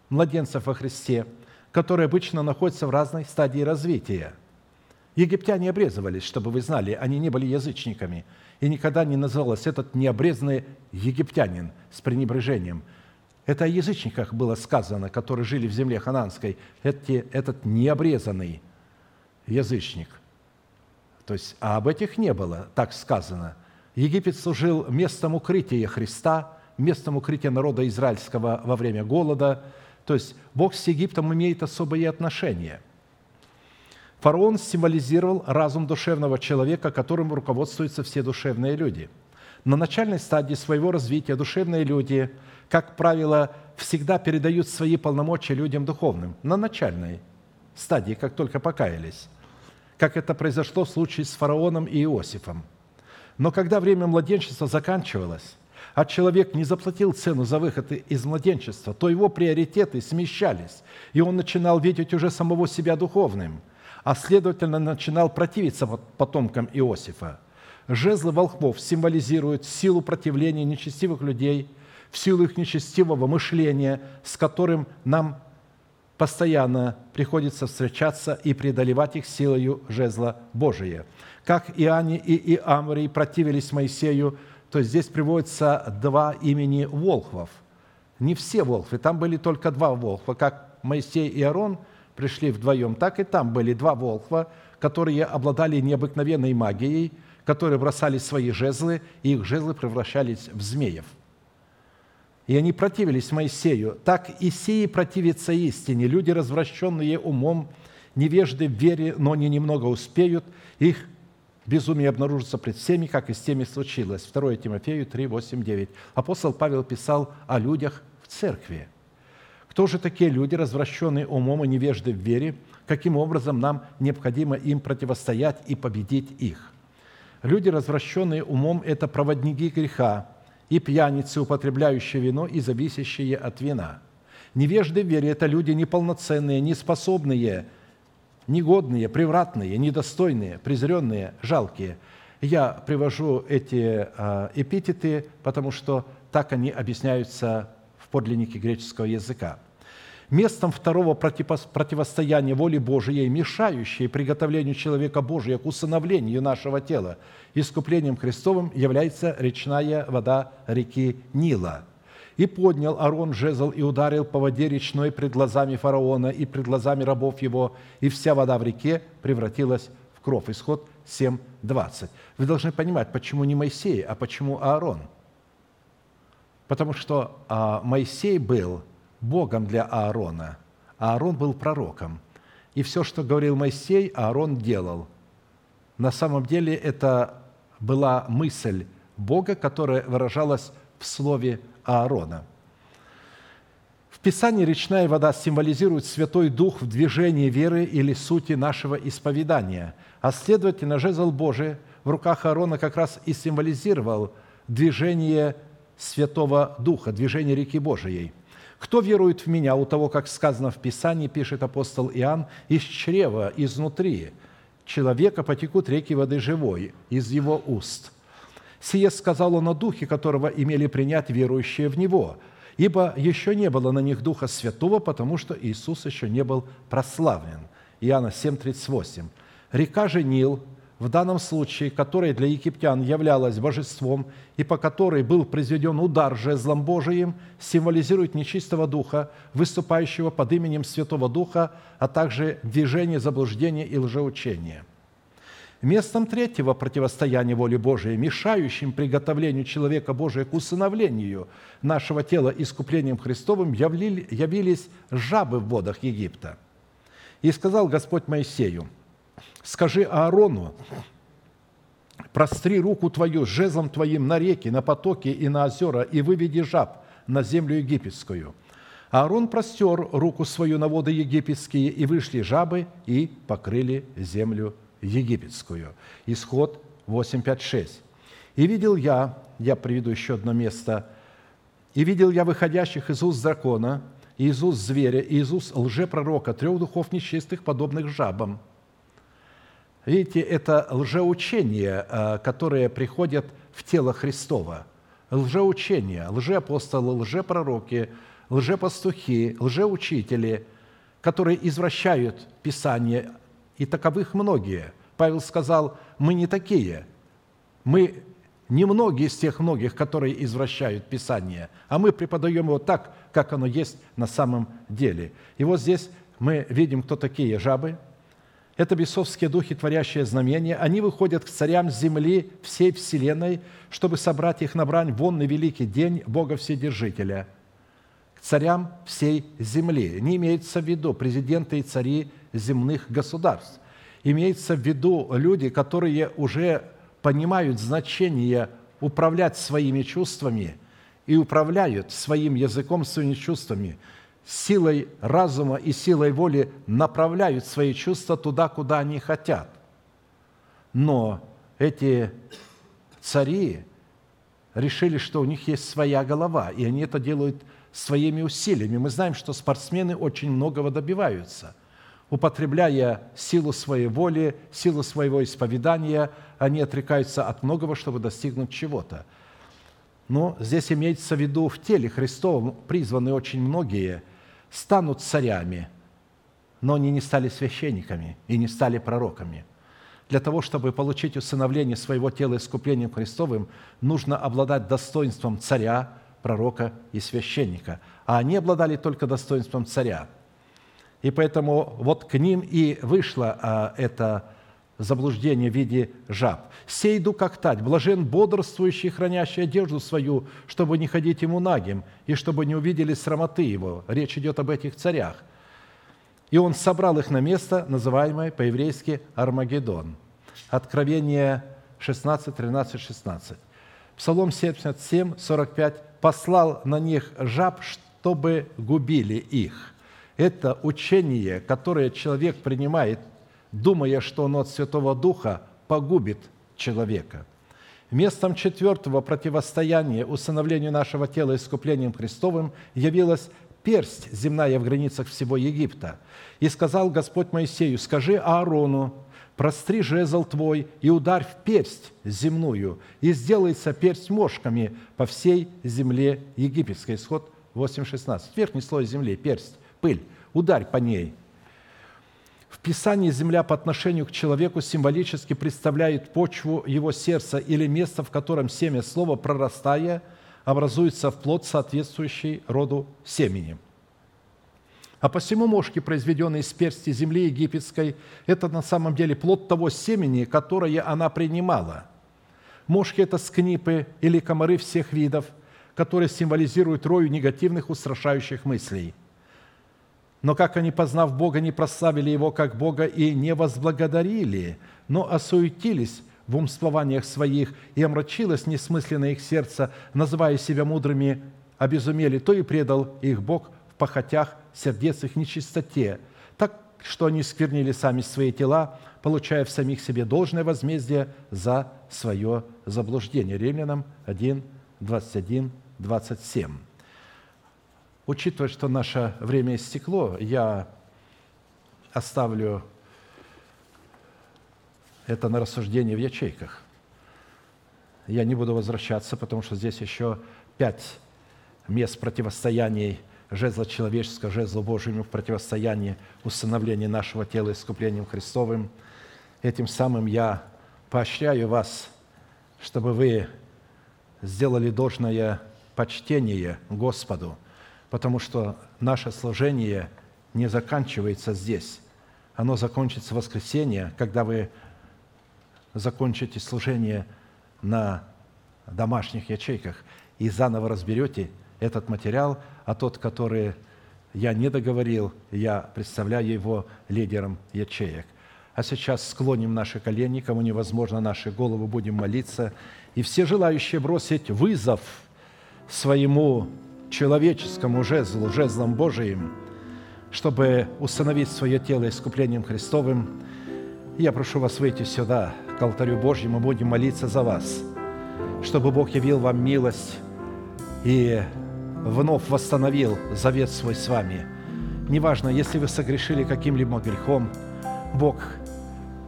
младенцев во Христе, которые обычно находятся в разной стадии развития. Египтяне обрезывались, чтобы вы знали, они не были язычниками, и никогда не называлось этот необрезанный египтянин с пренебрежением. Это о язычниках было сказано, которые жили в земле хананской, эти, этот необрезанный язычник – то есть, а об этих не было, так сказано. Египет служил местом укрытия Христа, местом укрытия народа израильского во время голода. То есть Бог с Египтом имеет особые отношения. Фараон символизировал разум душевного человека, которым руководствуются все душевные люди. На начальной стадии своего развития душевные люди, как правило, всегда передают свои полномочия людям духовным. На начальной стадии, как только покаялись как это произошло в случае с фараоном и Иосифом. Но когда время младенчества заканчивалось, а человек не заплатил цену за выход из младенчества, то его приоритеты смещались, и он начинал видеть уже самого себя духовным, а следовательно начинал противиться потомкам Иосифа. Жезлы волхвов символизируют силу противления нечестивых людей, в силу их нечестивого мышления, с которым нам постоянно приходится встречаться и преодолевать их силою жезла Божия. Как Иоанне и Иамрий противились Моисею, то здесь приводятся два имени волхвов. Не все волхвы, там были только два волхва. Как Моисей и Аарон пришли вдвоем, так и там были два волхва, которые обладали необыкновенной магией, которые бросали свои жезлы, и их жезлы превращались в змеев – и они противились Моисею. Так и сии противятся истине. Люди, развращенные умом, невежды в вере, но они немного успеют. Их безумие обнаружится пред всеми, как и с теми случилось. 2 Тимофею 3, 8, 9. Апостол Павел писал о людях в церкви. Кто же такие люди, развращенные умом и невежды в вере? Каким образом нам необходимо им противостоять и победить их? Люди, развращенные умом, это проводники греха, и пьяницы, употребляющие вино и зависящие от вина. Невежды в вере – это люди неполноценные, неспособные, негодные, превратные, недостойные, презренные, жалкие. Я привожу эти а, эпитеты, потому что так они объясняются в подлиннике греческого языка – местом второго противостояния воли Божией, мешающей приготовлению человека Божия к усыновлению нашего тела, искуплением Христовым является речная вода реки Нила. «И поднял Арон жезл и ударил по воде речной пред глазами фараона и пред глазами рабов его, и вся вода в реке превратилась в кровь». Исход 7.20. Вы должны понимать, почему не Моисей, а почему Аарон. Потому что а, Моисей был – Богом для Аарона, а Аарон был пророком. И все, что говорил Моисей, Аарон делал. На самом деле это была мысль Бога, которая выражалась в слове Аарона. В Писании речная вода символизирует Святой Дух в движении веры или сути нашего исповедания, а следовательно, жезл Божий в руках Аарона как раз и символизировал движение Святого Духа, движение реки Божией – кто верует в меня, у того, как сказано в Писании, пишет апостол Иоанн, из чрева, изнутри человека потекут реки воды живой, из его уст. Сие сказал он о Духе, которого имели принять верующие в Него, ибо еще не было на них Духа Святого, потому что Иисус еще не был прославлен. Иоанна 7,38. «Река же Нил, в данном случае, которая для египтян являлась божеством и по которой был произведен удар жезлом Божиим, символизирует нечистого духа, выступающего под именем Святого Духа, а также движение заблуждения и лжеучения. Местом третьего противостояния воли Божией, мешающим приготовлению человека Божия к усыновлению нашего тела искуплением Христовым, явились жабы в водах Египта – И сказал Господь Моисею, скажи Аарону, простри руку твою жезлом твоим на реки, на потоки и на озера, и выведи жаб на землю египетскую. Аарон простер руку свою на воды египетские, и вышли жабы, и покрыли землю египетскую. Исход 8, 5, 6. «И видел я, я приведу еще одно место, и видел я выходящих из уст дракона, и из уст зверя, и из уст лжепророка, трех духов нечистых, подобных жабам». Видите, это лжеучение, э, которое приходит в тело Христова. Лжеучение, лжеапостолы, лжепророки, лжепастухи, лжеучители, которые извращают Писание, и таковых многие. Павел сказал, мы не такие, мы немногие из тех многих, которые извращают Писание, а мы преподаем его так, как оно есть на самом деле. И вот здесь мы видим, кто такие жабы. Это бесовские духи, творящие знамения. Они выходят к царям земли всей вселенной, чтобы собрать их на брань в онный великий день Бога Вседержителя, к царям всей земли. Не имеется в виду президенты и цари земных государств. Имеется в виду люди, которые уже понимают значение управлять своими чувствами и управляют своим языком, своими чувствами, силой разума и силой воли направляют свои чувства туда, куда они хотят. Но эти цари решили, что у них есть своя голова, и они это делают своими усилиями. Мы знаем, что спортсмены очень многого добиваются – употребляя силу своей воли, силу своего исповедания, они отрекаются от многого, чтобы достигнуть чего-то. Но здесь имеется в виду в теле Христовом призваны очень многие, станут царями, но они не стали священниками и не стали пророками. Для того, чтобы получить усыновление своего тела искуплением Христовым, нужно обладать достоинством царя, пророка и священника. А они обладали только достоинством царя – и поэтому вот к ним и вышло а, это заблуждение в виде жаб. «Сей иду как тать, блажен бодрствующий, хранящий одежду свою, чтобы не ходить ему нагим, и чтобы не увидели срамоты его». Речь идет об этих царях. И он собрал их на место, называемое по-еврейски Армагеддон. Откровение 16, 13, 16. Псалом 77, 45. «Послал на них жаб, чтобы губили их» это учение, которое человек принимает, думая, что оно от Святого Духа, погубит человека. Местом четвертого противостояния усыновлению нашего тела искуплением Христовым явилась персть земная в границах всего Египта. И сказал Господь Моисею, скажи Аарону, простри жезл твой и ударь в персть земную, и сделается персть мошками по всей земле египетской». Исход 8.16. Верхний слой земли, персть пыль, ударь по ней. В Писании земля по отношению к человеку символически представляет почву его сердца или место, в котором семя слова, прорастая, образуется в плод, соответствующий роду семени. А посему мошки, произведенные из персти земли египетской, это на самом деле плод того семени, которое она принимала. Мошки – это скнипы или комары всех видов, которые символизируют рою негативных устрашающих мыслей – но как они, познав Бога, не прославили Его как Бога и не возблагодарили, но осуетились в умствованиях своих, и омрачилось несмысленно их сердце, называя себя мудрыми, обезумели, то и предал их Бог в похотях сердец их нечистоте, так что они сквернили сами свои тела, получая в самих себе должное возмездие за свое заблуждение. Римлянам 1, 21, 27. Учитывая, что наше время истекло, я оставлю это на рассуждение в ячейках. Я не буду возвращаться, потому что здесь еще пять мест противостояний жезла человеческого, жезла Божьему в противостоянии установления нашего тела искуплением Христовым. Этим самым я поощряю вас, чтобы вы сделали должное почтение Господу – потому что наше служение не заканчивается здесь. Оно закончится в воскресенье, когда вы закончите служение на домашних ячейках и заново разберете этот материал, а тот, который я не договорил, я представляю его лидером ячеек. А сейчас склоним наши колени, кому невозможно наши головы, будем молиться. И все желающие бросить вызов своему человеческому жезлу, жезлом Божиим, чтобы установить свое тело искуплением Христовым, я прошу вас выйти сюда, к алтарю Божьему, будем молиться за вас, чтобы Бог явил вам милость и вновь восстановил завет свой с вами. Неважно, если вы согрешили каким-либо грехом, Бог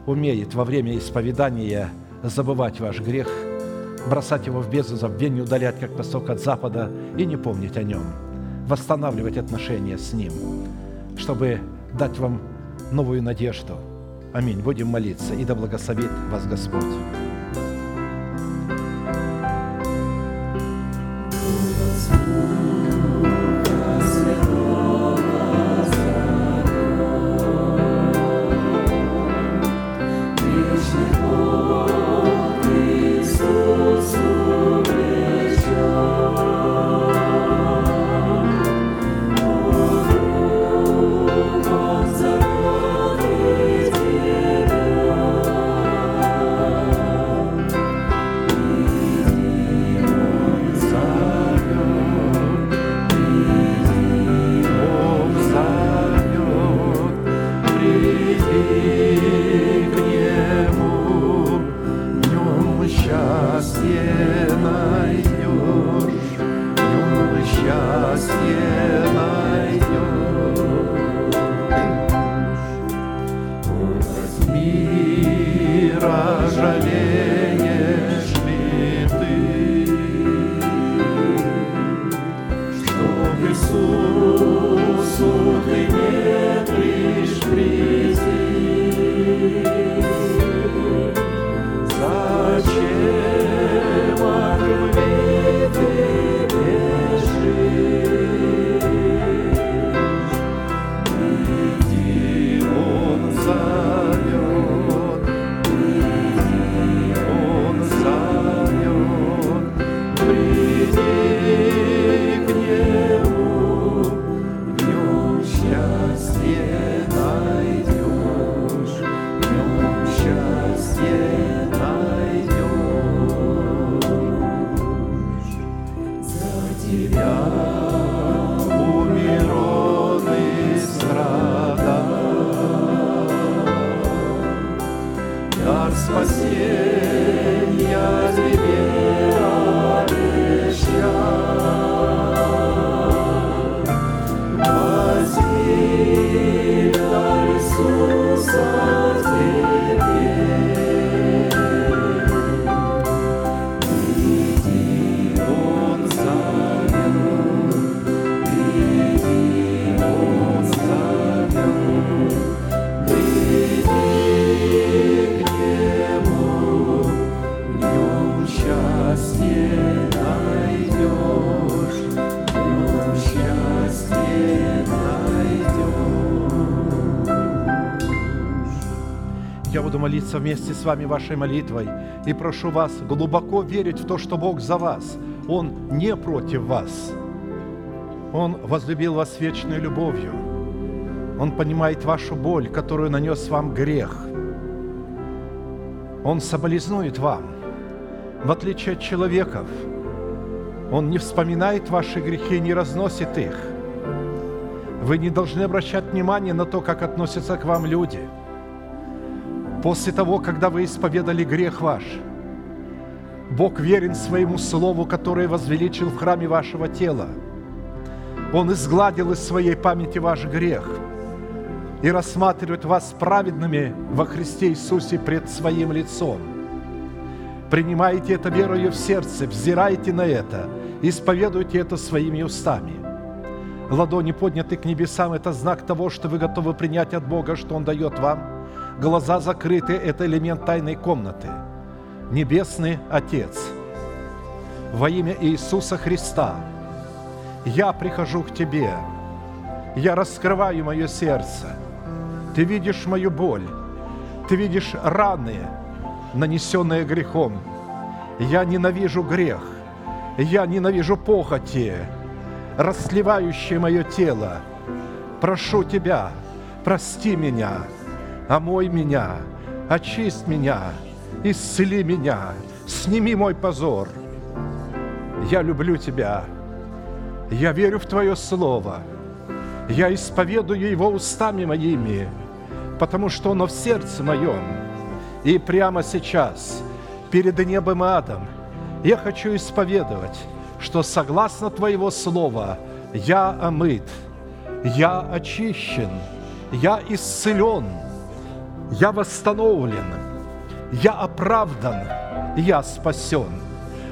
умеет во время исповедания забывать ваш грех, бросать его в бездну забвения, удалять как восток от запада и не помнить о нем, восстанавливать отношения с Ним, чтобы дать вам новую надежду. Аминь. Будем молиться, и да благословит вас Господь. Молиться вместе с вами вашей молитвой и прошу вас глубоко верить в то, что Бог за вас. Он не против вас. Он возлюбил вас вечной любовью. Он понимает вашу боль, которую нанес вам грех. Он соболезнует вам. В отличие от человеков, Он не вспоминает ваши грехи, не разносит их. Вы не должны обращать внимание на то, как относятся к вам люди – после того, когда вы исповедали грех ваш. Бог верен своему слову, которое возвеличил в храме вашего тела. Он изгладил из своей памяти ваш грех и рассматривает вас праведными во Христе Иисусе пред Своим лицом. Принимайте это верою в сердце, взирайте на это, исповедуйте это своими устами. Ладони подняты к небесам – это знак того, что вы готовы принять от Бога, что Он дает вам – глаза закрыты – это элемент тайной комнаты. Небесный Отец, во имя Иисуса Христа, я прихожу к Тебе, я раскрываю мое сердце. Ты видишь мою боль, Ты видишь раны, нанесенные грехом. Я ненавижу грех, я ненавижу похоти, расслевающее мое тело. прошу Тебя, прости меня, омой меня, очисть меня, исцели меня, сними мой позор. Я люблю Тебя, я верю в Твое Слово, я исповедую его устами моими, потому что оно в сердце моем. И прямо сейчас, перед небом и адом, я хочу исповедовать, что согласно Твоего Слова я омыт, я очищен, я исцелен, я восстановлен, я оправдан, я спасен.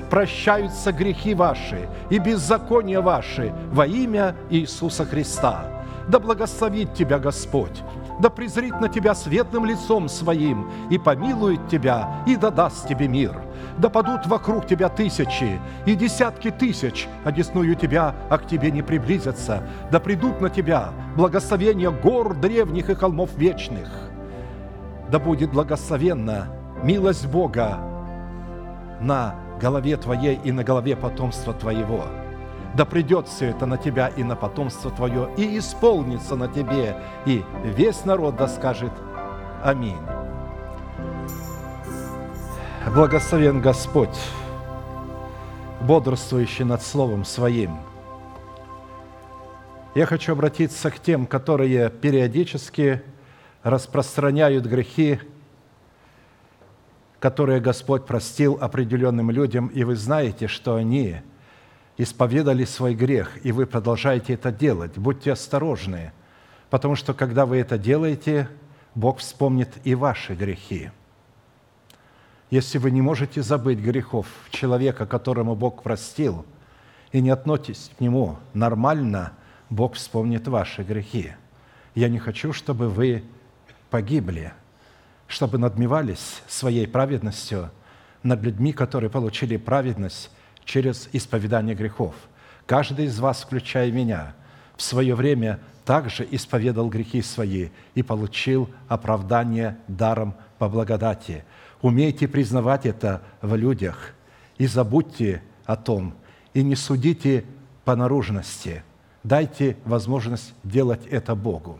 Прощаются грехи ваши и беззакония ваши во имя Иисуса Христа. Да благословит тебя Господь, да презрит на тебя светлым лицом своим и помилует тебя и да даст тебе мир. Да падут вокруг тебя тысячи и десятки тысяч, одесную тебя, а к тебе не приблизятся. Да придут на тебя благословения гор древних и холмов вечных. Да будет благословенна милость Бога на голове твоей и на голове потомства твоего. Да придет все это на тебя и на потомство твое, и исполнится на тебе, и весь народ да скажет Аминь. Благословен Господь, бодрствующий над Словом Своим. Я хочу обратиться к тем, которые периодически распространяют грехи которые Господь простил определенным людям, и вы знаете, что они исповедали свой грех, и вы продолжаете это делать. Будьте осторожны, потому что когда вы это делаете, Бог вспомнит и ваши грехи. Если вы не можете забыть грехов человека, которому Бог простил, и не относитесь к нему нормально, Бог вспомнит ваши грехи. Я не хочу, чтобы вы погибли – чтобы надмевались своей праведностью над людьми, которые получили праведность через исповедание грехов. Каждый из вас, включая меня, в свое время также исповедал грехи свои и получил оправдание даром по благодати. Умейте признавать это в людях и забудьте о том, и не судите по наружности. Дайте возможность делать это Богу.